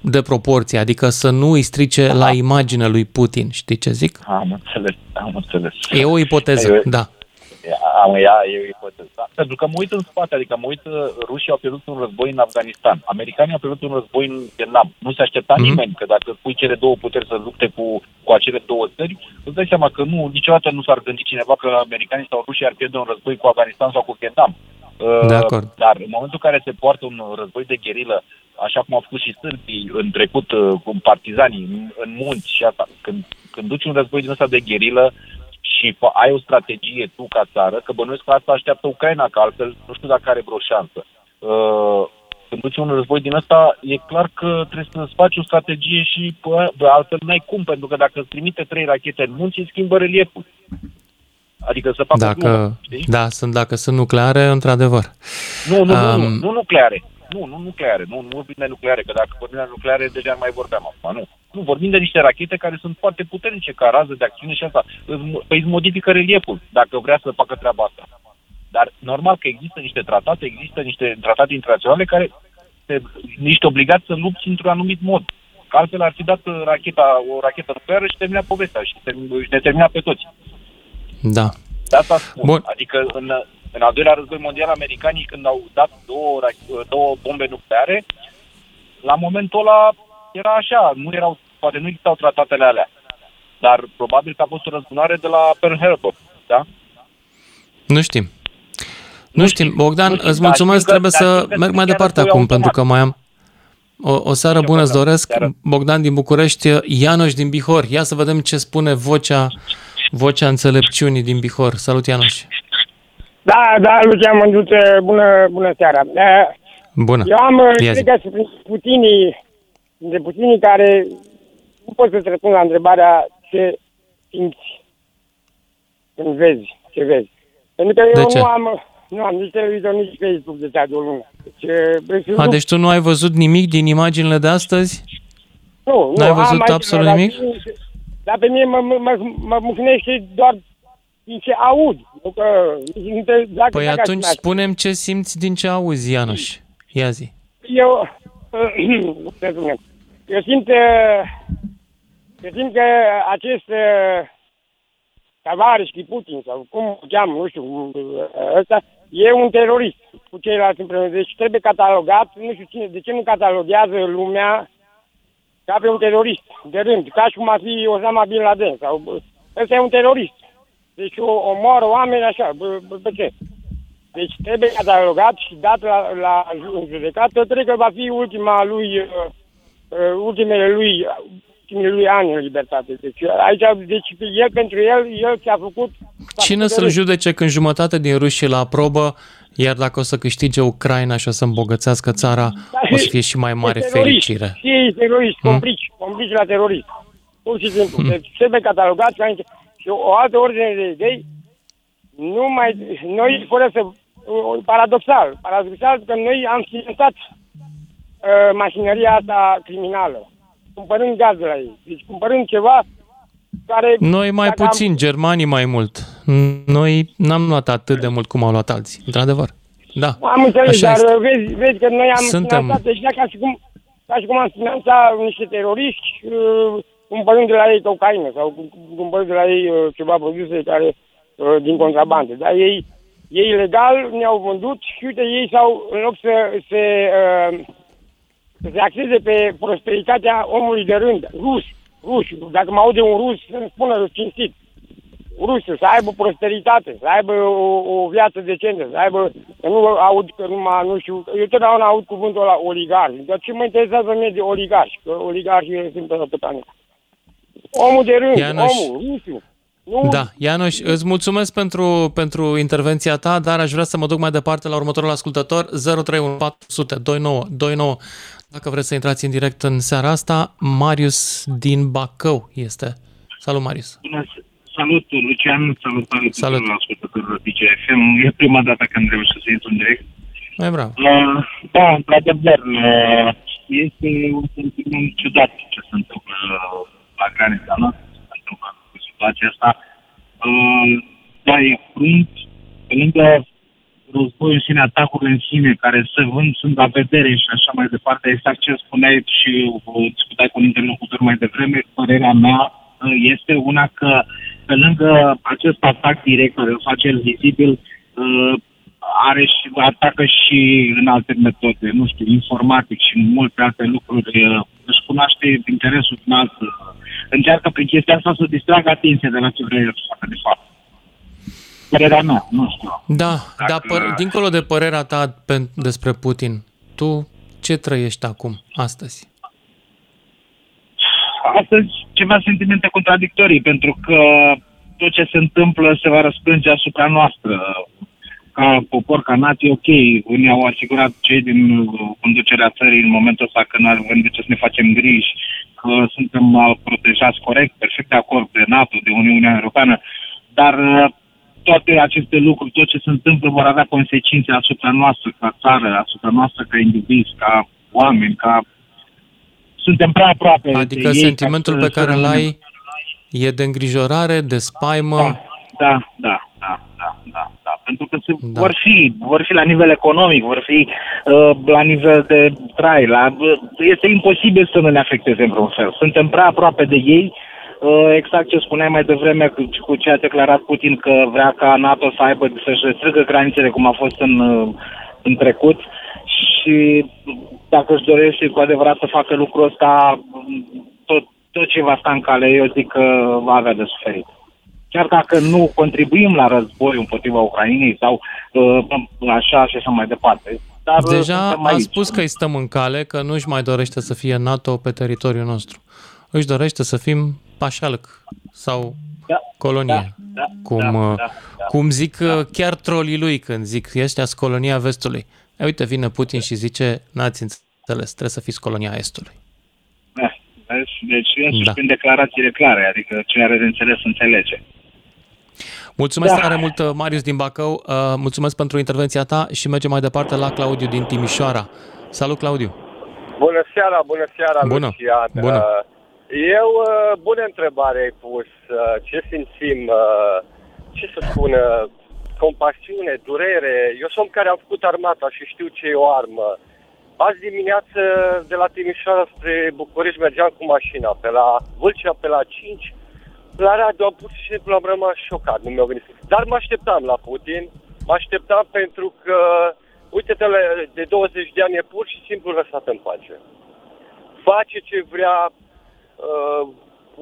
de proporție, adică să nu îi strice Aha. la imaginea lui Putin. Știi ce zic? Am înțeles, am înțeles. E o ipoteză, eu, da. Am, ea, e o ipoteză. Da. Pentru că mă uit în spate, adică mă uit, uh, rușii au pierdut un război în Afganistan, americanii au pierdut un război în Vietnam. Nu se aștepta mm-hmm. nimeni că dacă pui cele două puteri să lupte cu, cu acele două țări, îți dai seama că nu, niciodată nu s-ar gândi cineva că americanii sau rușii ar pierde un război cu Afganistan sau cu Vietnam. De acord. Dar în momentul în care se poartă un război de gherilă, așa cum au făcut și sârbii în trecut uh, cu partizanii în, în munți și asta, când, când duci un război din ăsta de gherilă și ai o strategie tu ca țară, că bănuiesc că asta așteaptă Ucraina, că altfel nu știu dacă are vreo șansă. Uh, când duci un război din ăsta, e clar că trebuie să-ți faci o strategie și pă, altfel n-ai cum, pentru că dacă îți trimite trei rachete în munți, îți schimbă relieful. Adică să facă dacă, glumă, știi? Da, sunt, dacă sunt nucleare, într-adevăr. Nu, nu, um, nu, nu, nu nucleare. Nu, nu nucleare. Nu, nu vorbim de nucleare, că dacă vorbim de nucleare, deja mai vorbeam acum. Nu. Nu, vorbim de niște rachete care sunt foarte puternice ca rază de acțiune și asta. Păi îți modifică relieful, dacă vrea să facă treaba asta. Dar normal că există niște tratate, există niște tratate internaționale care te, niște obligați să lupți într-un anumit mod. Că altfel ar fi dat racheta, o rachetă nucleară și termina povestea și, și ne termina pe toți. Da. De asta spun. Bun. Adică în, în al doilea război mondial, americanii când au dat două, două bombe nucleare, la momentul ăla era așa, nu erau, poate nu existau tratatele alea. Dar probabil că a fost o răzbunare de la Pearl Harbor, da? Nu știm. Nu, nu știm. Bogdan, nu știm, îți mulțumesc, că, trebuie să merg mai departe acum, automat. pentru că mai am o, o seară bună îți doresc. Bogdan din București, Ianoș din Bihor. Ia să vedem ce spune vocea vocea înțelepciunii din Bihor. Salut, Ianuș! Da, da, Lucian Mândruță, bună, bună seara. Bună. Eu am, cred că sunt puținii, de puținii care nu pot să-ți răspund la întrebarea ce simți când vezi, ce vezi. Pentru că eu ce? nu am, nu am nici televizor, nici Facebook de de o lună. Deci, A, deci tu nu ai văzut nimic din imaginile de astăzi? Nu, nu. ai văzut absolut nimic? Dar pe mine mă, mă, mă, mă mucnește doar din ce aud. Nu că, dacă, păi dacă atunci spunem ce simți din ce auzi, Ianuș. Ia zi. Eu, <coughs> eu simt, eu simt că acest Tavares, Putin sau cum o cheamă, nu știu, ăsta, e un terorist cu ceilalți împreună. Deci trebuie catalogat, nu știu cine, de ce nu catalogează lumea ca pe un terorist de rând, ca și cum ar fi Osama Bin Laden. Sau, ăsta e un terorist. Deci o, omoară oameni așa, pe ce? Deci trebuie catalogat și dat la, la judecată, cred că va fi ultima lui, uh, uh, ultimele lui, ultimele lui ani în libertate. Deci aici, deci el pentru el, el ce a făcut... Cine să-l judece când jumătate din ruși la aprobă iar dacă o să câștige Ucraina și o să îmbogățească țara, da, o să fie și mai mare fericire. Și teroriști, hmm? complici, complici la terorist. Pur și simplu. Hmm. Deci trebuie catalogat ca și o altă ordine de idei, nu mai, noi fără să, paradoxal, paradoxal că noi am finanțat uh, mașinăria asta criminală. cumpărând gaz de la ei. Deci cumpărând ceva care... Noi mai dacă am- puțin, germanii mai mult. Noi n-am luat atât de mult cum au luat alții, într-adevăr. Da, Am înțeles, așa dar este. vezi, vezi că noi am Suntem- finanțat deja ca și cum, ca și cum am finanțat niște teroriști uh, cumpărând de la ei cocaină sau cu- cumpărând de la ei uh, ceva produse care uh, din contrabandă. Dar ei, ei legal ne-au vândut și uite, ei s-au, în loc să se, uh, să se axeze pe prosperitatea omului de rând, rus, ruși, dacă mă aude un rus, să-mi spună cinstit, rusul, să aibă prosperitate, să aibă o, o viață decentă, să aibă, că nu aud că numai, nu știu, eu totdeauna aud cuvântul ăla oligarh, dar ce mă interesează mie de oligarhi, că oligarhii sunt pe toată planeta. Omul de rând, Ianoș. omul, rusul. Nu, Da, Ianoș, îți mulțumesc pentru, pentru intervenția ta, dar aș vrea să mă duc mai departe la următorul ascultător, 031 400 29 29. Dacă vreți să intrați în direct în seara asta, Marius din Bacău este. Salut, Marius! Bună, salut, Lucian, salut, salut, Salut. tuturor ascultătorilor DJFM. E prima dată când reușesc să intru în direct. Mai bravo! Uh, da, într-adevăr, uh, este un sentiment ciudat ce se întâmplă la granița noastră, ce se întâmplă cu situația asta. Uh, da, e crunt, pe lângă războiul în sine, atacurile în sine, care se vând, sunt la vedere și așa mai departe, exact ce spuneai și uh, discutai cu un interlocutor mai devreme, părerea mea uh, este una că pe lângă acest atac direct care îl face el vizibil, uh, are și atacă și în alte metode, nu știu, informatic și în multe alte lucruri. uh, Își cunoaște interesul în alt. Uh, Încearcă prin chestia asta să distragă atenția de la ce vrea el să facă de fapt. Părerea mea, nu știu. Da, dar păr- dincolo de părerea ta pe- despre Putin, tu ce trăiești acum, astăzi? Astăzi ceva sentimente contradictorii, pentru că tot ce se întâmplă se va răspânge asupra noastră. Ca popor, ca nație, ok, unii au asigurat cei din uh, conducerea țării în momentul ăsta că nu avem de ce să ne facem griji, că suntem uh, protejați corect, perfect de acord de NATO, de Uniunea Europeană, dar uh, toate aceste lucruri, tot ce se întâmplă vor avea consecințe asupra noastră ca țară, asupra noastră ca indivizi, ca oameni, ca... Suntem prea aproape Adică de ei sentimentul ca să- pe care să îl rămânem- ai e de îngrijorare, de spaimă. Da, da, da, da, da, da. Pentru că se, da. vor fi, vor fi la nivel economic, vor fi uh, la nivel de trai, la, uh, este imposibil să nu ne afecteze în vreun fel. Suntem prea aproape de ei, uh, exact ce spuneai mai devreme cu, cu ce a declarat Putin că vrea ca NATO să aibă, să-și restrângă granițele cum a fost în, uh, în trecut și dacă își dorește cu adevărat să facă lucrul ăsta, tot, tot ce va sta în cale, eu zic că va avea de suferit chiar dacă nu contribuim la război împotriva Ucrainei sau uh, așa și așa mai departe. Dar uh, Deja suntem a aici. spus că îi stăm în cale, că nu își mai dorește să fie NATO pe teritoriul nostru. Își dorește să fim pașalc sau Da, colonie. da, cum, da, uh, da, cum zic uh, chiar trolii lui când zic, ăștia sunt colonia vestului. E, uite, vine Putin și zice, n-ați înțeles, trebuie să fiți colonia estului. Da, vezi? Deci însuși Da. prin declarațiile clare, adică ce are de înțeles înțelege. Mulțumesc Da. tare mult, uh, Marius din Bacău, uh, mulțumesc pentru intervenția ta și mergem mai departe la Claudiu din Timișoara. Salut, Claudiu! Bună seara, bună seara, Bună, Lucian. bună. Uh, Eu, uh, bună întrebare ai pus. Uh, Ce simțim, uh, ce să spun, uh, compasiune, durere. Eu sunt care am făcut armata și știu ce e o armă. Azi dimineață de la Timișoara spre București mergeam cu mașina pe la Vâlcea, pe la 5. La radio am pur și simplu am rămas șocat, nu mi-au venit. Dar mă așteptam la Putin, mă așteptam pentru că, uite-te, la- de 20 de ani e pur și simplu lăsat în pace. Face ce vrea, uh,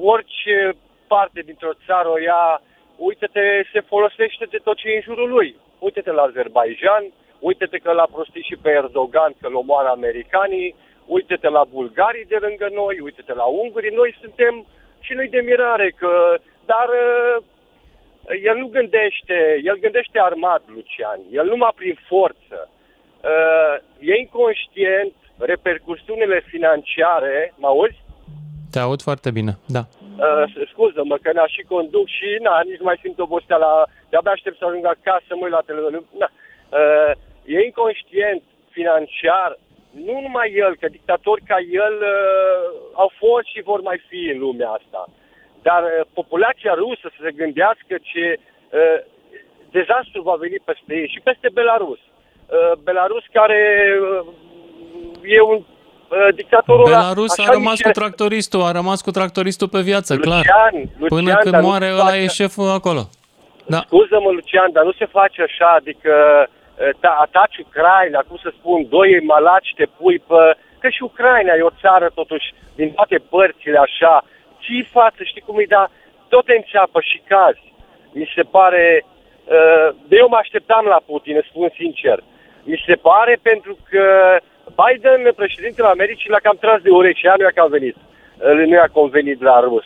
orice parte dintr-o țară o ia, uite-te, se folosește de tot ce e în jurul lui. Uite-te la Azerbaijan, uite-te că l-a prostit și pe Erdogan că îl omoară americanii, uite-te la bulgarii de lângă noi, uite-te la ungurii, noi suntem și noi de mirare, că, dar uh, el nu gândește, el gândește armat, Lucian, el numai prin forță. Uh, e inconștient repercusiunile financiare, mă auzi? Te aud foarte bine, da. Uh, scuză-mă că n-a și conduc și na, nici nu mai simt oboseala, de-abia aștept să ajung acasă, să mă uit la televizor. Na. Uh, e inconștient financiar nu numai el, că dictatori ca el uh, au fost și vor mai fi în lumea asta. Dar uh, populația rusă să se gândească ce uh, dezastru va veni peste ei și peste Belarus. Uh, Belarus care uh, e un uh, dictatorul Belarus așa a rămas niște- cu tractoristul, a rămas cu tractoristul pe viață, Lucian, clar. Lucian, Până când dar nu moare se ăla face- e șeful acolo. Da. Scuză-mă, Lucian, dar nu se face așa, adică uh, ta- ataci Ucraina, cum să spun, doi malaci te pui pe... Că și Ucraina e o țară, totuși, din toate părțile, așa. ții față, știi cum e, dar tot te înțeapă și cazi. Mi se pare... Uh, de eu mă așteptam la Putin, îți spun sincer. Mi se pare pentru că Biden, președintele Americii, l-a cam tras de urechi și aia nu i-a cam venit. Uh, Nu i-a convenit la rus.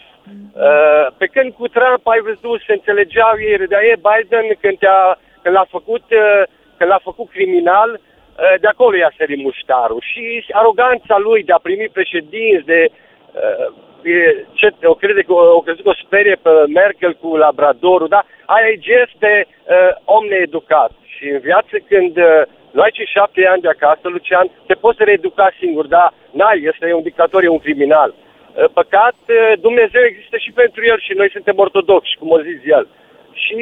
Uh, pe când cu Trump ai văzut, se înțelegeau ei, râdea, e Biden când, te-a, când l-a făcut, uh, când l-a făcut criminal, uh, de acolo i-a sărit muștarul. Și aroganța lui de a primi președinți, de uh, e, ce, o crede că o, o crezut că o sperie pe Merkel cu Labradorul, da? Aia e gest de uh, om needucat. Și în viață când uh, nu ai cei șapte ani de acasă, Lucian, te poți reeduca singur, da? N-ai, ăsta e un dictator, e un criminal. Uh, Păcat, uh, Dumnezeu există și pentru el și noi suntem ortodoxi, cum a zis el. Și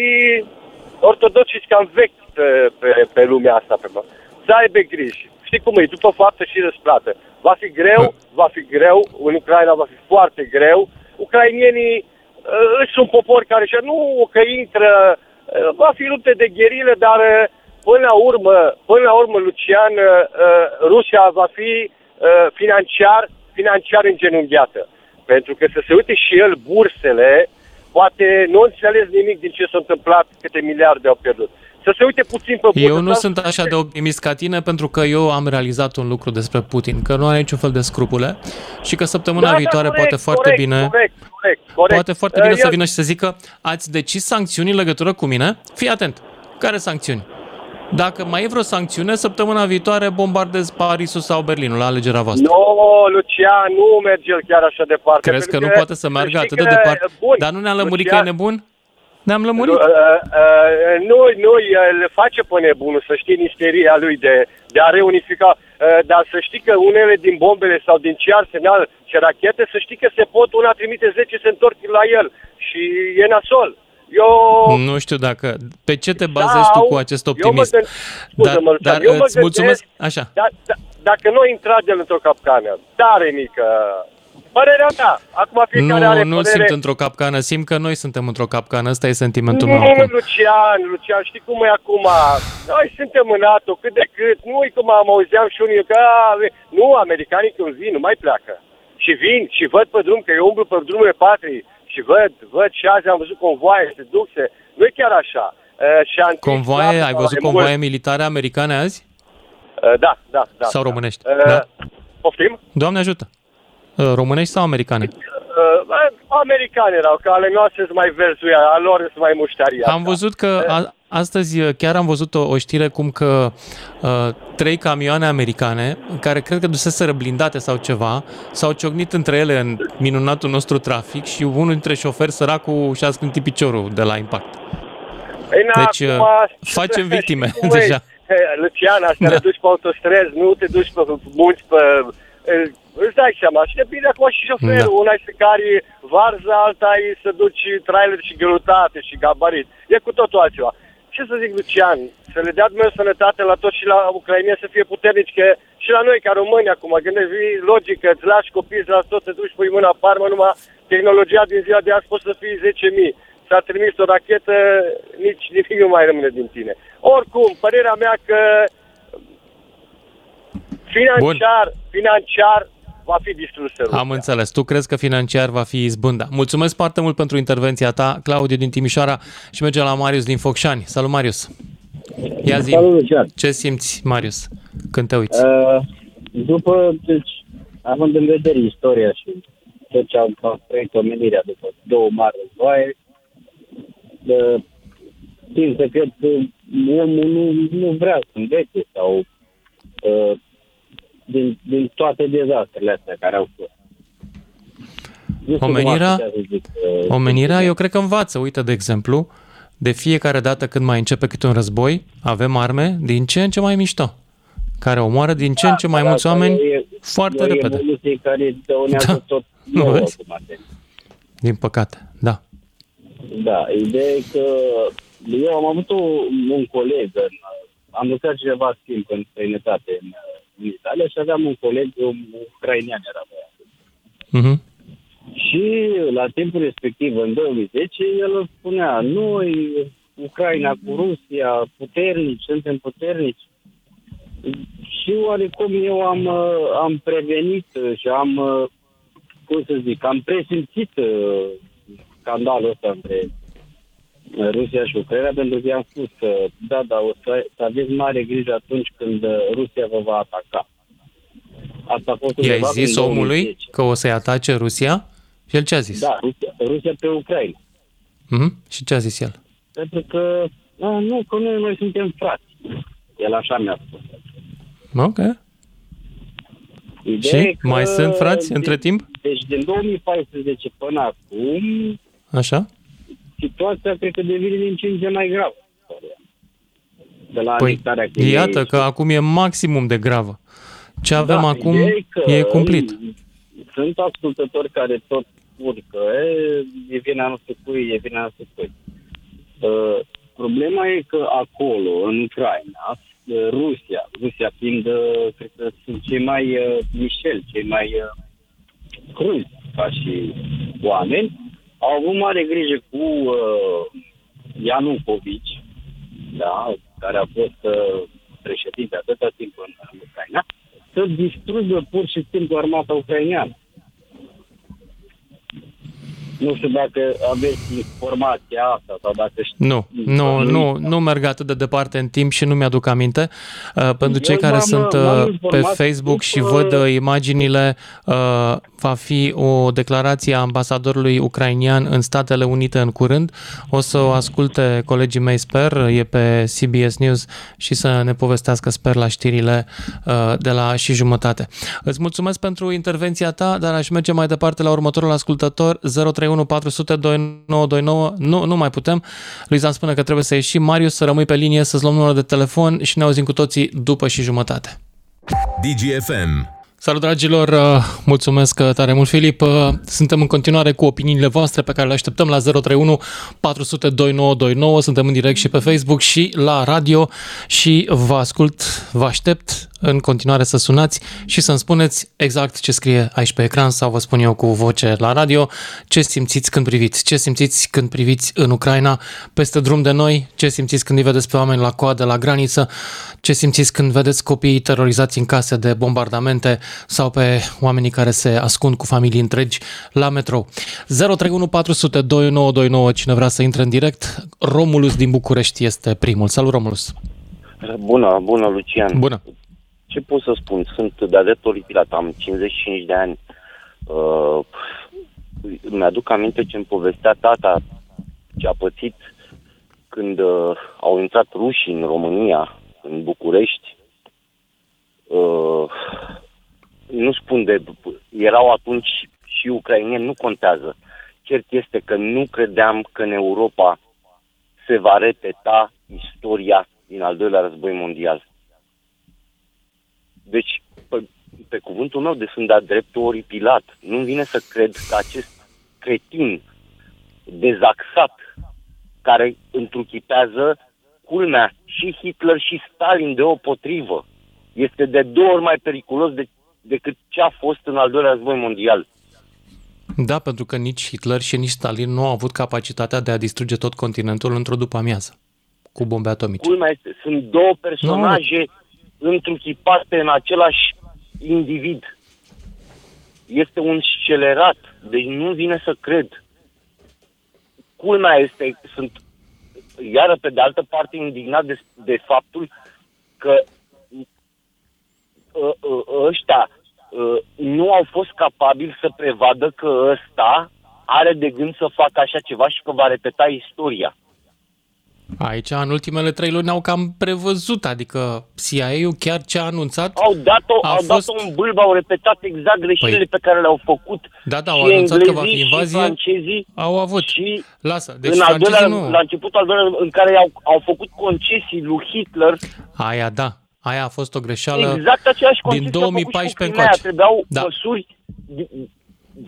ortodoxii sunt cam vechi pe, pe, pe lumea asta, pe mă. Să aibă grijă. Știi cum e, după faptă și răsplată. Va fi greu, va fi greu, în Ucraina va fi foarte greu. Ucrainienii uh, sunt un popor care și nu că intră, uh, va fi lupte de gherilă, dar uh, până la urmă, până la urmă, Lucian, uh, uh, Rusia va fi uh, financiar, financiar îngenunchiată. Pentru că să se uite și el bursele, poate nu a înțeles nimic din ce s-a întâmplat, câte miliarde au pierdut. Să se uite puțin pe bursă. Eu nu sau- sunt așa de optimist ca tine pentru că eu am realizat un lucru despre Putin, că nu are niciun fel de scrupule și că săptămâna Da, da, viitoare corect, poate foarte corect, bine Corect, corect, corect. poate foarte bine Uh, să el- vină și să zică ați decis sancțiuni în legătură cu mine? Fii atent. Care sancțiuni? Dacă mai e vreo sancțiune, săptămâna viitoare bombardez Parisul sau Berlinul la alegerea voastră. Nu, Lucian, nu merge el chiar așa departe. Crezi că pentru nu poate să meargă știi atât de că- departe? Bun, Dar nu ne-a lămurit că Lucian, e nebun? Ne-am lămurit. Uh, uh, nu, nu, el face pe nebunul, să știi, în isteria lui de, de a reunifica. Uh, dar să știi că unele din bombele sau din ce arsenal, ce rachete, să știi că se pot, una trimite 10, se întorc la el. Și e nasol. Eu... Nu știu dacă... Pe ce te bazezi tu Sau- cu acest eu mă optimism? gând- Scuză-mă, Lucian, dar eu mă îți mulțumesc... gândesc- Așa. Da, da, dacă nu a intrat el într-o capcană, tare mică, părerea mea, acum fiecare Nu, are nu părere. simt într-o capcană, simt că noi suntem într-o capcană, ăsta e sentimentul meu Nu, acum. Lucian, Lucian, știi cum e acum? Noi suntem în NATO, cât de cât, nu e cum am auzeam și unii că, a, nu, americanii când vin, nu mai pleacă. Și vin și văd pe drum, că eu umblu pe drumurile patrii și văd, văd și azi am văzut convoaie, se duc, se... Nu e chiar așa. Uh, și am Convoaie, ai văzut convoaie militare americane azi? Uh, da, da, da. Sau românești? Uh, Da? Poftim? Doamne ajută! Uh, Românești sau americane? Uh, americani erau, că ale noastre sunt mai verzuia, a lor sunt mai muștaria. Am văzut că a, astăzi uh, chiar am văzut o, o știre cum că uh, trei camioane americane, care cred că duseseră blindate sau ceva, s-au ciocnit între ele în minunatul nostru trafic și unul dintre șoferi săracul și-a scântit piciorul de la impact. Păi, na, Deci, acum, uh, <laughs> facem victime cum e? deja. <laughs> Lucian, asta Da. le duci pe autostrăzi, nu te duci pe munți, pe... eh, Îți dai seama, și depinde acum și șoferul. Da. Una e să cari varză, alta e să duci trailer și greutate și gabarit. E cu totul altceva. Ce să zic, Lucian? Să le dea Dumnezeu sănătate la toți și la ucrainieni să fie puternici, că și la noi, ca români, acum, gândești, vii logică, îți lași copii, îți lași tot, te duci, pui mâna parmă, numai tehnologia din ziua de azi poți să fii 10.000. S-a trimis o rachetă, nici nimic nu mai rămâne din tine. Oricum, părerea mea că financiar, financiar va fi distrusă. Rusia. Am înțeles. Tu crezi că financiar va fi izbânda. Mulțumesc foarte mult pentru intervenția ta, Claudiu din Timișoara și mergem la Marius din Focșani. Salut, Marius! Ia zi, Salut, Lucian. ce simți, Marius, când te uiți? Uh, după, deci, având în vedere istoria și tot ce am construit omenirea după două mari războaie, uh, simt că cred că omul nu, nu vrea să învețe sau uh, din, din toate dezastrele astea care au fost. Nu știu cum aș Omenirea, putea să zic, uh, omenirea, eu cred că învață. Uite, de exemplu, de fiecare dată când mai începe câte un război, avem arme din ce în ce mai mișto. care omoară din ce în ce mai Dar mulți asta oameni e- foarte e o repede. evoluție care dăunează Da. tot Nu <laughs> nouă vezi? acum, atent. Din păcate, da. Da, ideea e că eu am avut o, un coleg, în, am lucrat ceva timp în străinătate în, în Italia și aveam un coleg, un ucrainean era băiatul. Mhm. Și la timpul respectiv, în 2010, el spunea, noi, Ucraina cu Rusia, puternici, suntem puternici. Și oarecum eu am, uh, am prevenit uh, și am, uh, cum să zic, am presimțit uh, scandalul ăsta între uh, Rusia și Ucraina, pentru că i-am spus că, da, da, o să, să aveți mare grijă atunci când uh, Rusia vă va ataca. Asta a fost I-ai undeva zis prin omului 2010. că o să-i atace Rusia? Și el ce a zis? Da, Rusia, Rusia pe Ucraina. Mhm. Și ce a zis el? Pentru că, a, nu, că noi, noi suntem frați. El așa mi-a spus. Ok. Ideea e Și? Mai sunt frați între timp? Deci din 2014 până acum, Așa? Situația cred că devine din ce în ce mai gravă. De la Păi, anexarea Crimei. iată că acum e maximum de gravă. Ce avem Da, acum ideea că e cumplit. Sunt ascultători care tot spun că e, e vina nu știu cui, e vina nu știu cui. Uh, problema e că acolo, în Ucraina, uh, Rusia, Rusia fiind, uh, cred că sunt cei mai uh, mișeli, cei mai uh, cruzi ca și oameni, au avut mare grijă cu uh, Ianucovici, da, care a fost uh, președinte atâta timp în, în Ucraina, să distrugă pur și simplu armata ucraineană. Nu știu dacă aveți informația asta sau dacă știți. Nu, nu, nu, nu merg atât de departe în timp și nu mi-aduc aminte. Uh, pentru cei care m-am- sunt m-am uh, pe informat Facebook și după- văd uh, imaginile, uh, va fi o declarație a ambasadorului ucrainian în Statele Unite în curând. O să o asculte colegii mei, sper, e pe CBS News și să ne povestească, sper, la știrile uh, de la și jumătate. Îți mulțumesc pentru intervenția ta, dar aș merge mai departe la următorul ascultător, 031 400 2929. Nu, nu mai putem. Luiza îmi spune că trebuie să ieșim. Marius, să rămâi pe linie, să-ți luăm numărul de telefon și ne auzim cu toții după și jumătate. DGFM. Salut, dragilor! uh, Mulțumesc uh, tare mult, Filip! Uh, Suntem în continuare cu opiniile voastre pe care le așteptăm la 031 400 2929. Suntem în direct și pe Facebook și la radio și vă ascult, vă aștept în continuare să sunați și să-mi spuneți exact ce scrie aici pe ecran sau vă spun eu cu voce la radio, ce simțiți când priviți, ce simțiți când priviți în Ucraina peste drum de noi, ce simțiți când îi vedeți pe oameni la coadă la graniță, ce simțiți când vedeți copiii terorizați în case de bombardamente sau pe oamenii care se ascund cu familii întregi la metrou. 031 400 2929, cine vrea să intre în direct, Romulus din București este primul. Salut, Romulus! Bună, bună, Lucian. Bună. Ce pot să spun? Sunt de-a dreptul oripilat, am 55 de ani. Uh, mi-aduc aminte ce îmi povestea tata ce a pățit când uh, au intrat rușii în România, în București. Uh, nu spun de... Erau atunci și ucrainieni, nu contează. Cert este că nu credeam că în Europa se va repeta istoria din al doilea război mondial. Deci, pe, pe cuvântul meu de sunt de-a dreptul oripilat. Nu vine să cred că acest cretin dezaxat, care întruchipează culmea și Hitler și Stalin deopotrivă, este de două ori mai periculos de, decât ce a fost în al doilea război mondial. Da, pentru că nici Hitler și nici Stalin nu au avut capacitatea de a distruge tot continentul într-o după amiază cu bombe atomice. Culmea este, sunt două personaje întruchipate în același individ. Este un scelerat, deci nu vine să cred. Culmea este, sunt iară pe de altă parte indignat de, de faptul că ă, ă, ăștia ă, nu au fost capabili să prevadă că ăsta are de gând să facă așa ceva și că va repeta istoria. Aici, în ultimele trei luni, au cam prevăzut, adică CIA-ul chiar ce a anunțat... Au dat-o, a au fost... dat-o în bâlbă, au repetat exact greșelile Păi- pe care le-au făcut Da, da, și au anunțat că va fi englezii și invazie, francezii au avut. și Lasă, deci în al francezii doilea, nu... la începutul al doilea în care au, au făcut concesii lui Hitler Aia da, Aia a fost o greșeală Exact aceeași din concepție a făcut și cu 2014 Crimea. încoace. Trebuiau Da. măsuri di-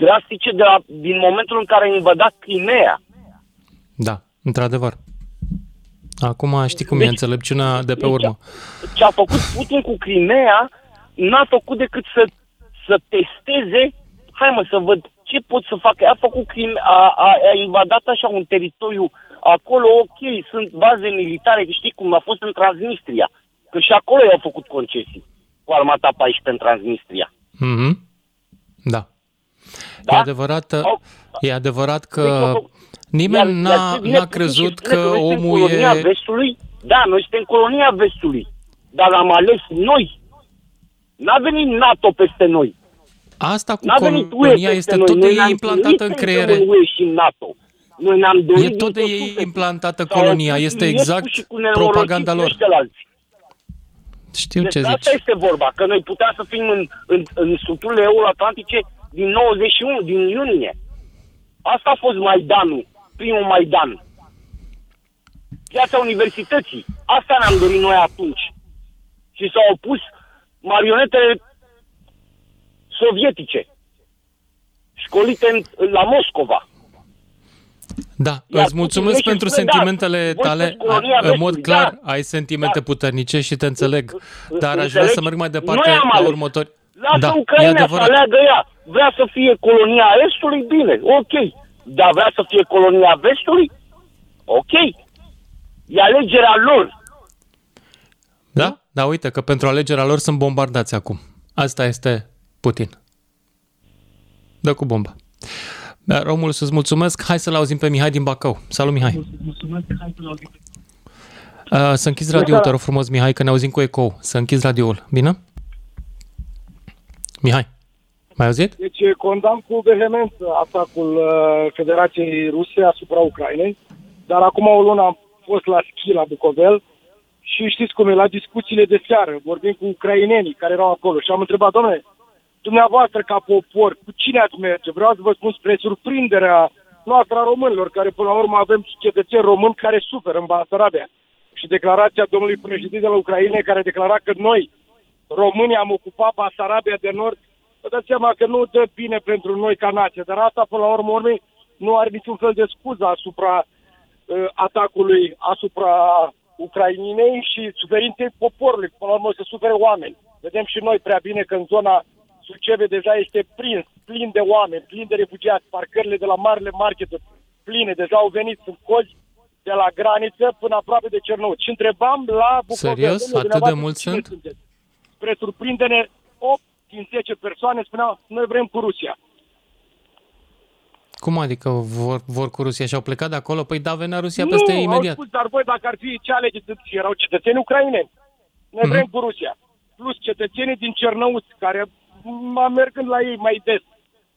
drastice de la, din momentul în care a invadat Crimea. Da, într-adevăr. Acum știi cum e înțelepciunea de pe urmă. Ce a făcut Putin cu Crimea n-a făcut decât să, să testeze, hai mă să văd ce pot să fac. A făcut Crimea, a, a, a invadat așa un teritoriu acolo, ok, sunt baze militare, știi cum a fost în Transnistria. Că și acolo i-au făcut concesii cu armata 14 în Transnistria. Mhm. Da. E adevărat, e adevărat că nimeni Iar- n-a, iar ce vine n-a Putin și crezut spune că noi suntem omul colonia e... vestului, da, noi suntem colonia vestului, dar am ales noi. N-a venit NATO peste noi. Asta cu N-a venit UE colonia peste este noi. tot de Noi ei ne-am implantată chinuit în să creiere. intrăm în UE și în NATO. Noi ne-am dorit E tot de din ei suflet. implantată S-au colonia, opus este Iliescu exact și cu nenorociți propaganda lor. ăștialalți. Știu ce Despre zici. asta este vorba, că noi puteam să fim în, în, în structurile euroatlantice din 91, din iunie. Asta a fost Maidanul, primul Maidan. Piața universității. Asta ne-am dorit noi atunci. Și s-au opus marionetele sovietice, școlite în, la Moscova. Da, Iar îți mulțumesc Putin pentru spune, da, sentimentele voi tale. sunteți colonia În mod vestului, clar, da. ai sentimente puternice și te înțeleg. Dar aș vrea Înțelegi? să merg mai departe Noi am la ales. următori. Lasă Da, e Ucraina să adevărat. aleagă ea. Vrea să fie colonia Estului? Bine, ok. Dar vrea să fie colonia Vestului? Ok. E alegerea lor. Da? Da, uite că pentru alegerea lor sunt bombardați acum. Asta este Putin. Dă cu bomba. Da, Romul, să-ți mulțumesc. Hai să-l auzim pe Mihai din Bacău. Salut, Mihai. Uh, să închizi radioul, te rog frumos, Mihai, că ne auzim cu ecou. Să închizi radioul. Bine? Mihai, mai auzit? Deci condamn cu vehemență atacul uh, Federației Ruse asupra Ucrainei, dar acum o lună am fost la schi la Bucovel și știți cum e, la discuțiile de seară, vorbim cu ucrainenii care erau acolo și am întrebat, domnule, dumneavoastră ca popor, cu cine ați merge? Vreau să vă spun spre surprinderea noastră a românilor, care până la urmă avem cetățeni români care suferă în Basarabia. Și declarația domnului președinte al Ucrainei care declara că noi, românii, am ocupat Basarabia de Nord, vă dați seama că nu dă bine pentru noi ca nație, dar asta până la urmă urmei nu are niciun fel de scuză asupra uh, atacului asupra Ucrainei și suferinței poporului. Până la urmă să sufere oameni. Vedem și noi prea bine că în zona Suceve deja este prins, plin de oameni, plin de refugiați, parcările de la marile market pline, deja au venit, sunt cozi de la graniță până aproape de Cernăuți. Și întrebam la Bucovea, Serios? "Domnule, Atât de dumneavoastră mulți cine sunt? sunteți?" Spre surprindere, 8 din 10 persoane spuneau, noi vrem cu Rusia. Cum adică vor, vor cu Rusia și au plecat de acolo? Păi da, venea Rusia nu, peste au imediat. spus, dar voi dacă ar fi ce alegeți, și erau cetățeni ucraineni. Noi Mhm. vrem cu Rusia. Plus cetățenii din Cernăuți, care m- mergând la ei mai des,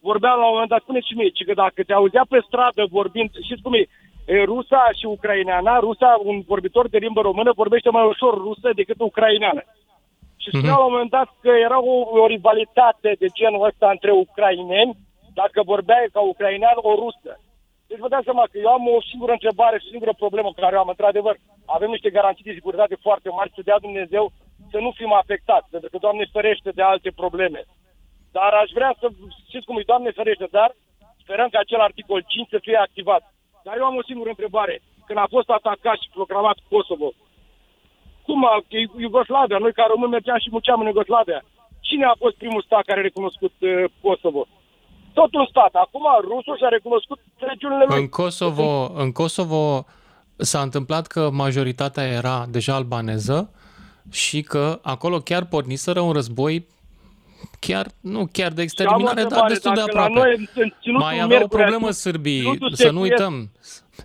vorbeau la un moment dat, spuneți și mie, ci că dacă te auzea pe stradă vorbind, știți cum e, e, rusa și ucraineana, rusa, un vorbitor de limbă română, vorbește mai ușor rusă decât ucraineană. Și spunea Mhm. la un moment dat că era o, o rivalitate de genul ăsta între ucraineni, dacă vorbeai ca ucrainean, o rusă. Deci vă dați seama că eu am o singură întrebare și o singură problemă care o am. Într-adevăr, avem niște garanții de securitate foarte mari, să dea Dumnezeu să nu fim afectați, pentru că, Doamne ferește, de alte probleme. Dar aș vrea să, știți cum e, Doamne ferește, dar sperăm că acel articol 5 să fie activat. Dar eu am o singură întrebare. Când a fost atacat și proclamat Kosovo, cum a, că Iugoslavia, noi ca români mergeam și munceam în Iugoslavia, cine a fost primul stat care a recunoscut uh, Kosovo? Tot un stat. Acum rusul și-a recunoscut regiunile lui. În Kosovo, în Kosovo s-a întâmplat că majoritatea era deja albaneză și că acolo chiar porniseră un război chiar, nu chiar de exterminare, dar întrebare, destul de dacă la aproape. noi în- în ținutul Mai aveau o Miercurea problemă Sud, sârbii, ținutul să nu secuiesc. uităm.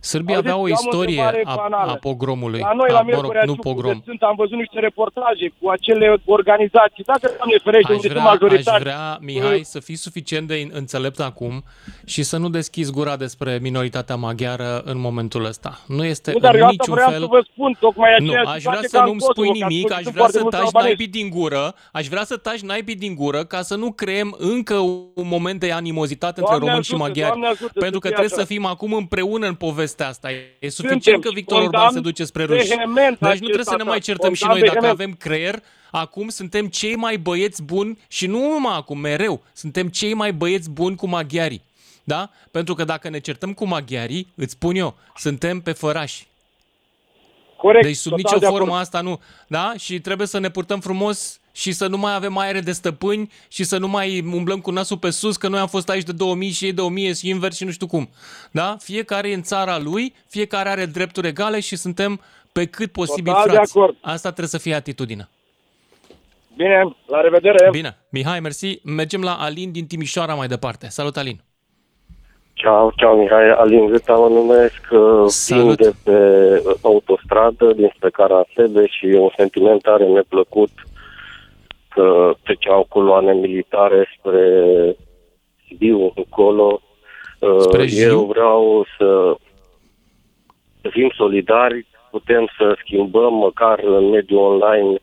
Sârbii Auziți, aveau o eu am o istorie întrebare a, banală. a pogromului. La noi, a, la mă rog, Miercurea nu Sud, pogrom. unde sunt, am văzut niște reportaje cu acele organizații. Dacă, Doamne ferește, Aș unde vrea, sunt aș majoritari. vrea, Mihai, să fii suficient de înțelept acum și să nu deschizi gura despre minoritatea maghiară în momentul ăsta. Nu este Nu, dar în eu asta niciun vreau fel... să vă spun, tocmai Nu, aceea aș situație vrea să ca în nu-mi Kosovo, spui că ați nimic, spus aș sunt vrea foarte să mulți taci albanezi. naipii din gură, aș vrea să taci naipii din gură ca să nu creăm încă un moment de animozitate între Doamne români și ajută, maghiari. Doamne ajută să pentru că fie trebuie așa. să fim acum împreună în poveste povestea asta. E suficient că Victor Orban se duce spre ruși. Deci nu trebuie să ne mai certăm și noi dacă avem creier. Acum suntem cei mai băieți buni și nu numai acum, mereu. Suntem cei mai băieți buni cu maghiarii. Da? Pentru că dacă ne certăm cu maghiarii, îți spun eu, suntem pe fărași. Corect. Deci sub nicio formă asta nu. Da? Și trebuie să ne purtăm frumos și să nu mai avem aere de stăpâni și să nu mai umblăm cu nasul pe sus, că noi am fost aici de 2000 și ei de 1000 și invers și nu știu cum. Da? Fiecare e în țara lui, fiecare are drepturi egale și suntem pe cât posibil Total frați. de acord. Asta trebuie să fie atitudinea. Bine, la revedere. Bine. Mihai, mersi. Mergem la Alin din Timișoara mai departe. Salut, Alin. Ciao, ciao Mihai, Alin Gâta mă numesc, vin de pe autostradă dinspre Carasebe și un sentiment tare neplăcut că treceau coloane militare spre Sibiu, încolo. Spre Eu Jiu? vreau să să fim solidari, putem să schimbăm măcar în mediul online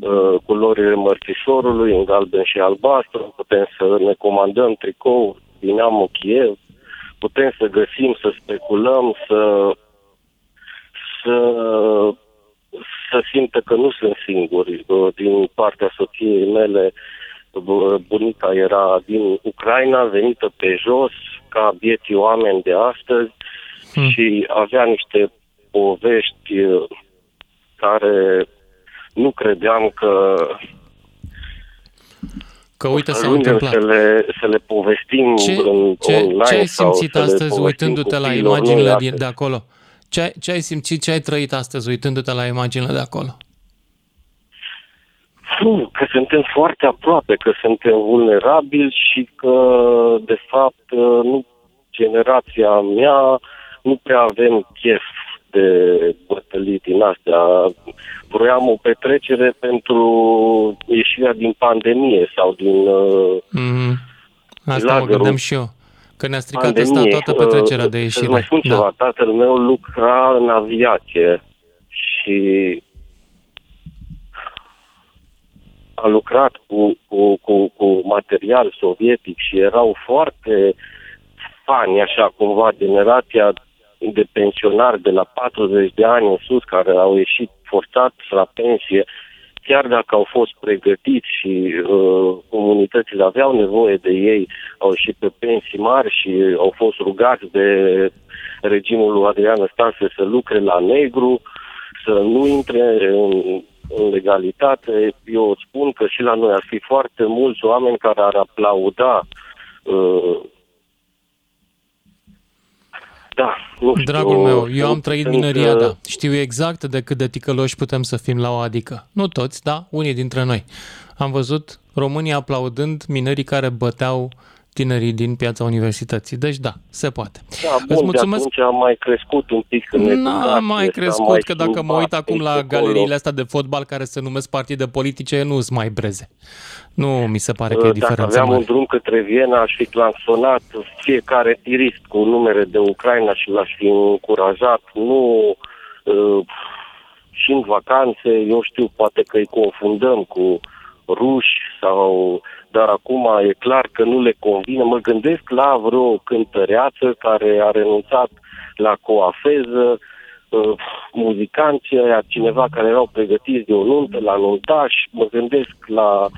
uh, culorile mărțișorului în galben și albastru, putem să ne comandăm tricou din Dinamo Kiev, putem să găsim, să speculăm, să să să simtă că nu sunt singuri. Uh, Din partea soției mele, bu- bunica era din Ucraina, venită pe jos, ca bieții oameni de astăzi Hmm. și avea niște povești uh, care nu credeam că Că uite s-a ajungem întâmplat. să le, să le povestim Ce, în ce, online ce ai sau simțit să le astăzi povestim uitându-te la copiilor imaginile noi din, de acolo? Ce ai, ce ai simțit, ce ai trăit astăzi uitându-te la imaginile de acolo? Fu, că suntem foarte aproape, că suntem vulnerabili și că, de fapt, nu generația mea nu prea avem chef de bătălii din astea. Vroiam o petrecere pentru ieșirea din pandemie sau din uh, Mm-hmm. Asta mă Lagărul gândeam și eu. Că ne-a stricat asta pandemie. toată petrecerea de Uh, ieșire. Să mai spun Da. ceva, tatăl meu lucra în aviație și a lucrat cu, cu, cu, cu material sovietic și erau foarte fani, așa cumva, generația de pensionari de la 40 de ani în sus, care au ieșit forțat la pensie, chiar dacă au fost pregătiți și uh, comunitățile aveau nevoie de ei, au ieșit pe pensii mari și au fost rugați de regimul lui Adrian Stase să lucre la negru, să nu intre în, în legalitate. Eu spun că și la noi ar fi foarte mulți oameni care ar aplauda uh, da, nu știu, Dragul meu, eu am sunt- trăit sunt, mineria, uh, da. Știu exact de cât de ticăloși putem să fim la o adică. Nu toți, da, unii dintre noi. Am văzut România aplaudând minerii care băteau tinerii din piața universității. Deci da, se poate. Da, bun, Îți mulțumesc. de atunci am mai crescut un pic în N-a educație, mai s-a crescut, mai că dacă mă schimbat uit acum la aici, acolo. galeriile astea de fotbal care se numesc partide politice, nu sunt mai breze. Nu mi se pare că e Uh, Dacă diferență aveam un mare. drum către Viena, aș fi clansonat fiecare tirist cu numere de Ucraina și l-aș fi încurajat. Nu uh, și în vacanțe, eu știu, poate că îi confundăm cu ruși sau... Dar acum e clar că nu le convine. Mă gândesc la vreo cântăreață care a renunțat la coafeză, uh, muzicanții ăia, cineva care erau pregătiți de o nuntă, la nuntaș, mă gândesc la,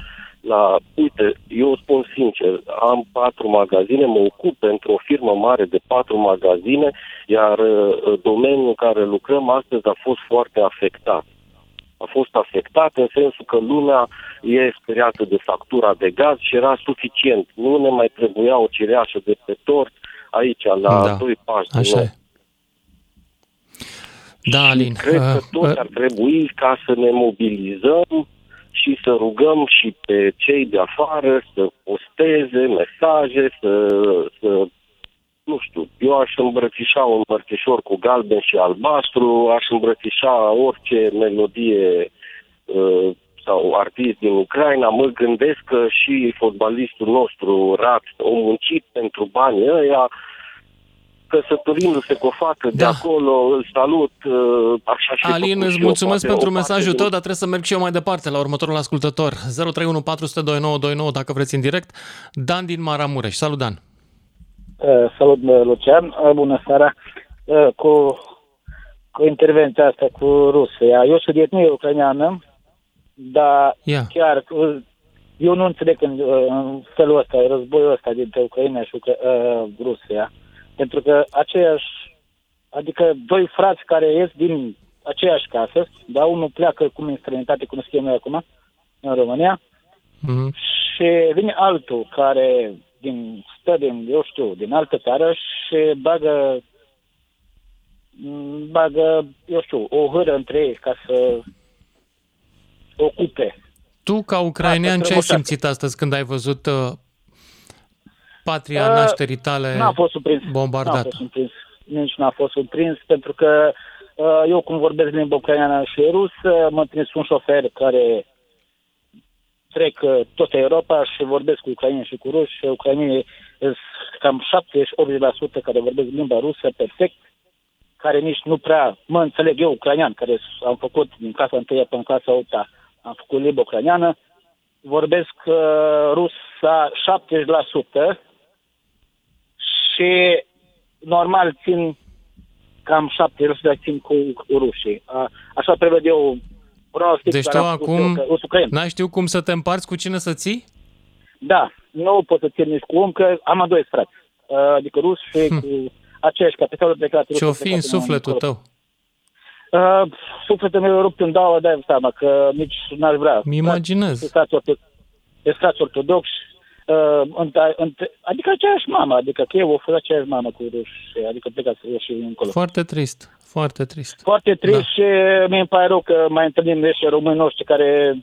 la, uite, eu spun sincer, am patru magazine, mă ocup pentru o firmă mare de patru magazine, iar uh, domeniul în care lucrăm astăzi a fost foarte afectat. A fost afectat în sensul că lumea e speriată de factura de gaz și era suficient. Nu ne mai trebuia o cireașă de pe tort aici, la Da, doi pași de Așa noi. e. Da, Alin. Cred că uh, toți uh, ar trebui ca să ne mobilizăm și să rugăm și pe cei de afară să posteze mesaje, să, să nu știu, eu aș îmbrățișa un mărțișor cu galben și albastru, aș îmbrățișa orice melodie uh, sau artist din Ucraina, mă gândesc că și fotbalistul nostru, Rat, a muncit pentru banii ăia, căsătorindu-se cu o fată de acolo, îl salut, uh, așa și Alin, făcut îți și eu, mulțumesc poate pentru o parte mesajul din- tău, dar trebuie să merg și eu mai departe la următorul ascultător. 031 400 2929 dacă vreți în direct. Dan din Maramureș. Salut, Dan. Uh, Salut, Lucian. Uh, Bună seara. uh, cu, cu intervenția asta cu Rusia. Eu sunt etnie ucraineană, dar yeah. chiar uh, eu nu înțeleg în, uh, în felul ăsta, războiul ăsta dintre Ucraina și Ucra- uh, Rusia. Pentru că aceeași, adică doi frați care ies din aceeași casă, dar unul pleacă cum în străinătate, cum se noi acum, în România, Mhm. și vine altul care din, stă din, eu știu, din altă țară și bagă, m, bagă, eu știu, o hâră între ei ca să ocupe. Tu, ca ucrainean, Asta ce ai strămoșească. simțit astăzi când ai văzut uh, patria Uh, nașterii tale N-a fost surprins. N-a bombardată? fost surprins. Nici n-a fost surprins, pentru că uh, eu, cum vorbesc limba ucraineană și rusă, mă întâlnesc un șofer care trec uh, toată Europa și vorbesc cu ucraineni și cu ruși. și Ucrainenii sunt cam 70-80% care vorbesc limba rusă perfect, care nici nu prea mă înțeleg eu, ucrainean, care am făcut din clasa 1 până în clasa 8 am făcut limba ucraineană, vorbesc uh, rusa 70% și normal țin cam 70% țin cu, cu rușii. A, așa prevăd eu pronostic Deci tu care am spus eu, acum că- ucrain. n-ai știu cum să te împarți cu cine să ții? Da, nu pot să țin nici cu om, că am doi frați. Uh, Adică rus și cu aceeași capitală plecat. Ce o fi în sufletul tău? Uh, sufletul meu e rupt în două, dai seama că nici n-aș vrea. Mi imaginez. Sunt frați orto- sunt frați ortodoxi, uh, între, între, adică aceeași mamă, adică că eu o fost aceeași mamă cu ruși, adică plecați și încolo. Foarte trist, foarte trist. Foarte trist da. și mi îmi pare rău că mai întâlnim niște români noștri care,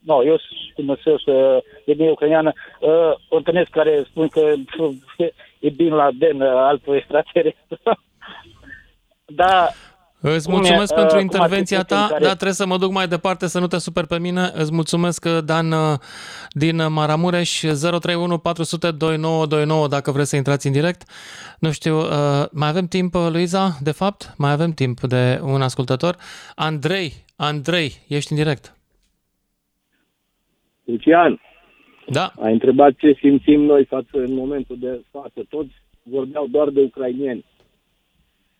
nu, eu cum să să e bine ucraineană, uh, o întâlnesc care spun că pf, e bine la den uh, altul extraterestru. <laughs> da, Îți Cum e, mulțumesc uh, pentru cum intervenția ar fi ta, Putin care- dar trebuie să mă duc mai departe să nu te super pe mine. Îți mulțumesc, uh, Dan uh, din Maramureș, 031 400 2929 dacă vreți să intrați în direct. Nu știu, uh, mai avem timp, uh, Luiza, de fapt? Mai avem timp de un ascultător. Andrei, Andrei, ești în direct. Lucian, da. ai întrebat ce simțim noi față în momentul de față. Toți vorbeau doar de ucrainieni.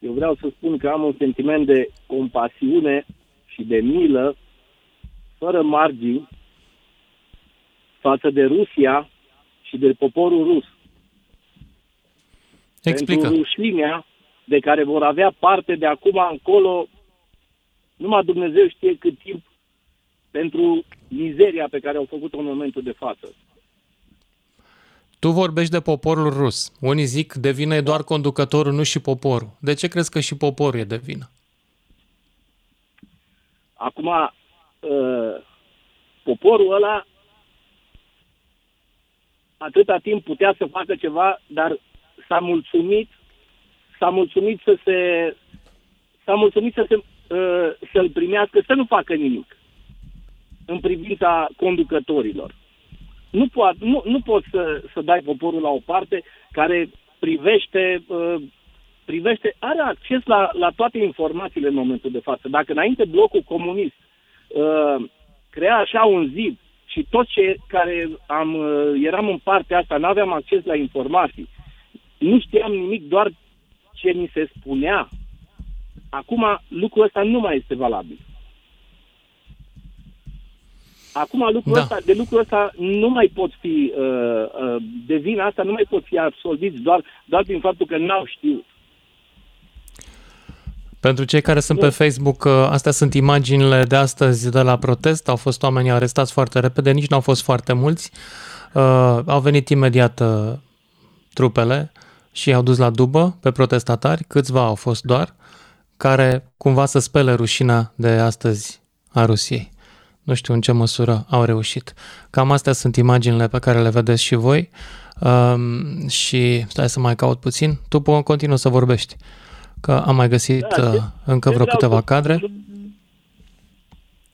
Eu vreau să spun că am un sentiment de compasiune și de milă fără margini față de Rusia și de poporul rus. Explică. Pentru rușinea de care vor avea parte de acum încolo, numai Dumnezeu știe cât timp pentru mizeria pe care au făcut-o în momentul de față. Tu vorbești de poporul rus. Unii zic de vină e doar conducătorul, nu și poporul. De ce crezi că și poporul e de vină? Acum, uh, poporul ăla atâta timp putea să facă ceva, dar s-a mulțumit, s-a mulțumit să se, s-a mulțumit să se, uh, să-l primească, să nu facă nimic în privința conducătorilor. Nu, poate, nu, nu poți să, să dai poporul la o parte care privește, uh, privește are acces la, la toate informațiile în momentul de față. Dacă înainte blocul comunist uh, crea așa un zid și toți cei care am, uh, eram în partea asta nu aveam acces la informații, nu știam nimic, doar ce ni se spunea. Acum lucrul ăsta nu mai este valabil. Acum lucrul Da. ăsta, de lucrul ăsta nu mai pot fi, uh, uh, de vina asta nu mai pot fi absolviți doar, doar prin faptul că n-au știut. Pentru cei care sunt pe Facebook, uh, astea sunt imaginile de astăzi de la protest. Au fost oamenii arestați foarte repede, nici nu au fost foarte mulți. Uh, au venit imediat uh, trupele și i-au dus la dubă pe protestatari. Câțiva au fost doar, care cumva să spele rușina de astăzi a Rusiei. Nu știu în ce măsură au reușit. Cam astea sunt imaginile pe care le vedeți și voi. Um, și stai să mai caut puțin. Tu po- continuă să vorbești, că am mai găsit Da, ce- uh, încă ce vreo vreau câteva să- cadre.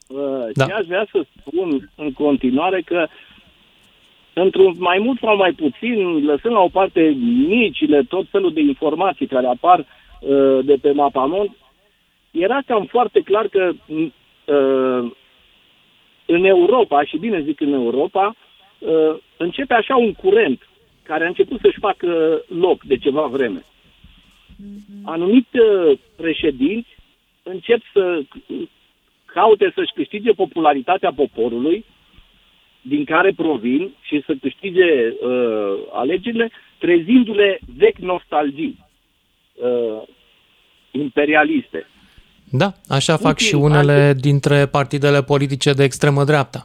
Uh, Da. Ce aș vrea să spun în continuare că într-un mai mult sau mai puțin, lăsând la o parte micile, tot felul de informații care apar uh, de pe mapamont, era cam foarte clar că uh, în Europa, și bine zic în Europa, uh, începe așa un curent care a început să-și facă loc de ceva vreme. Anumiți uh, președinți încep să caute să-și câștige popularitatea poporului din care provin și să câștige uh, alegerile, trezindu-le vechi nostalgii uh, imperialiste. Da, așa fac Putin și unele dintre partidele politice de extremă dreapta,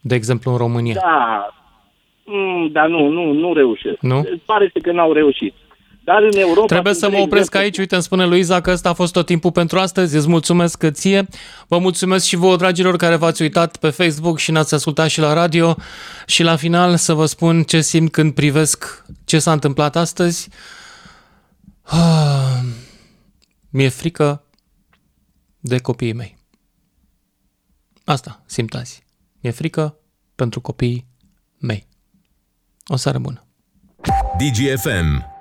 de exemplu în România. Da, mm, dar nu, nu, nu reușesc. Nu? Pare să că n-au reușit. Dar în Europa... Trebuie să mă sunt opresc exemple- aici. Uite, îmi spune Luiza că ăsta a fost tot timpul pentru astăzi. Îți mulțumesc ție. Vă mulțumesc și vouă, dragilor, care v-ați uitat pe Facebook și ne-ați ascultat și la radio. Și la final să vă spun ce simt când privesc ce s-a întâmplat astăzi. Ah, Mi-e frică de copiii mei. Asta simt azi. Mi-e frică pentru copiii mei. O seară bună. DGFM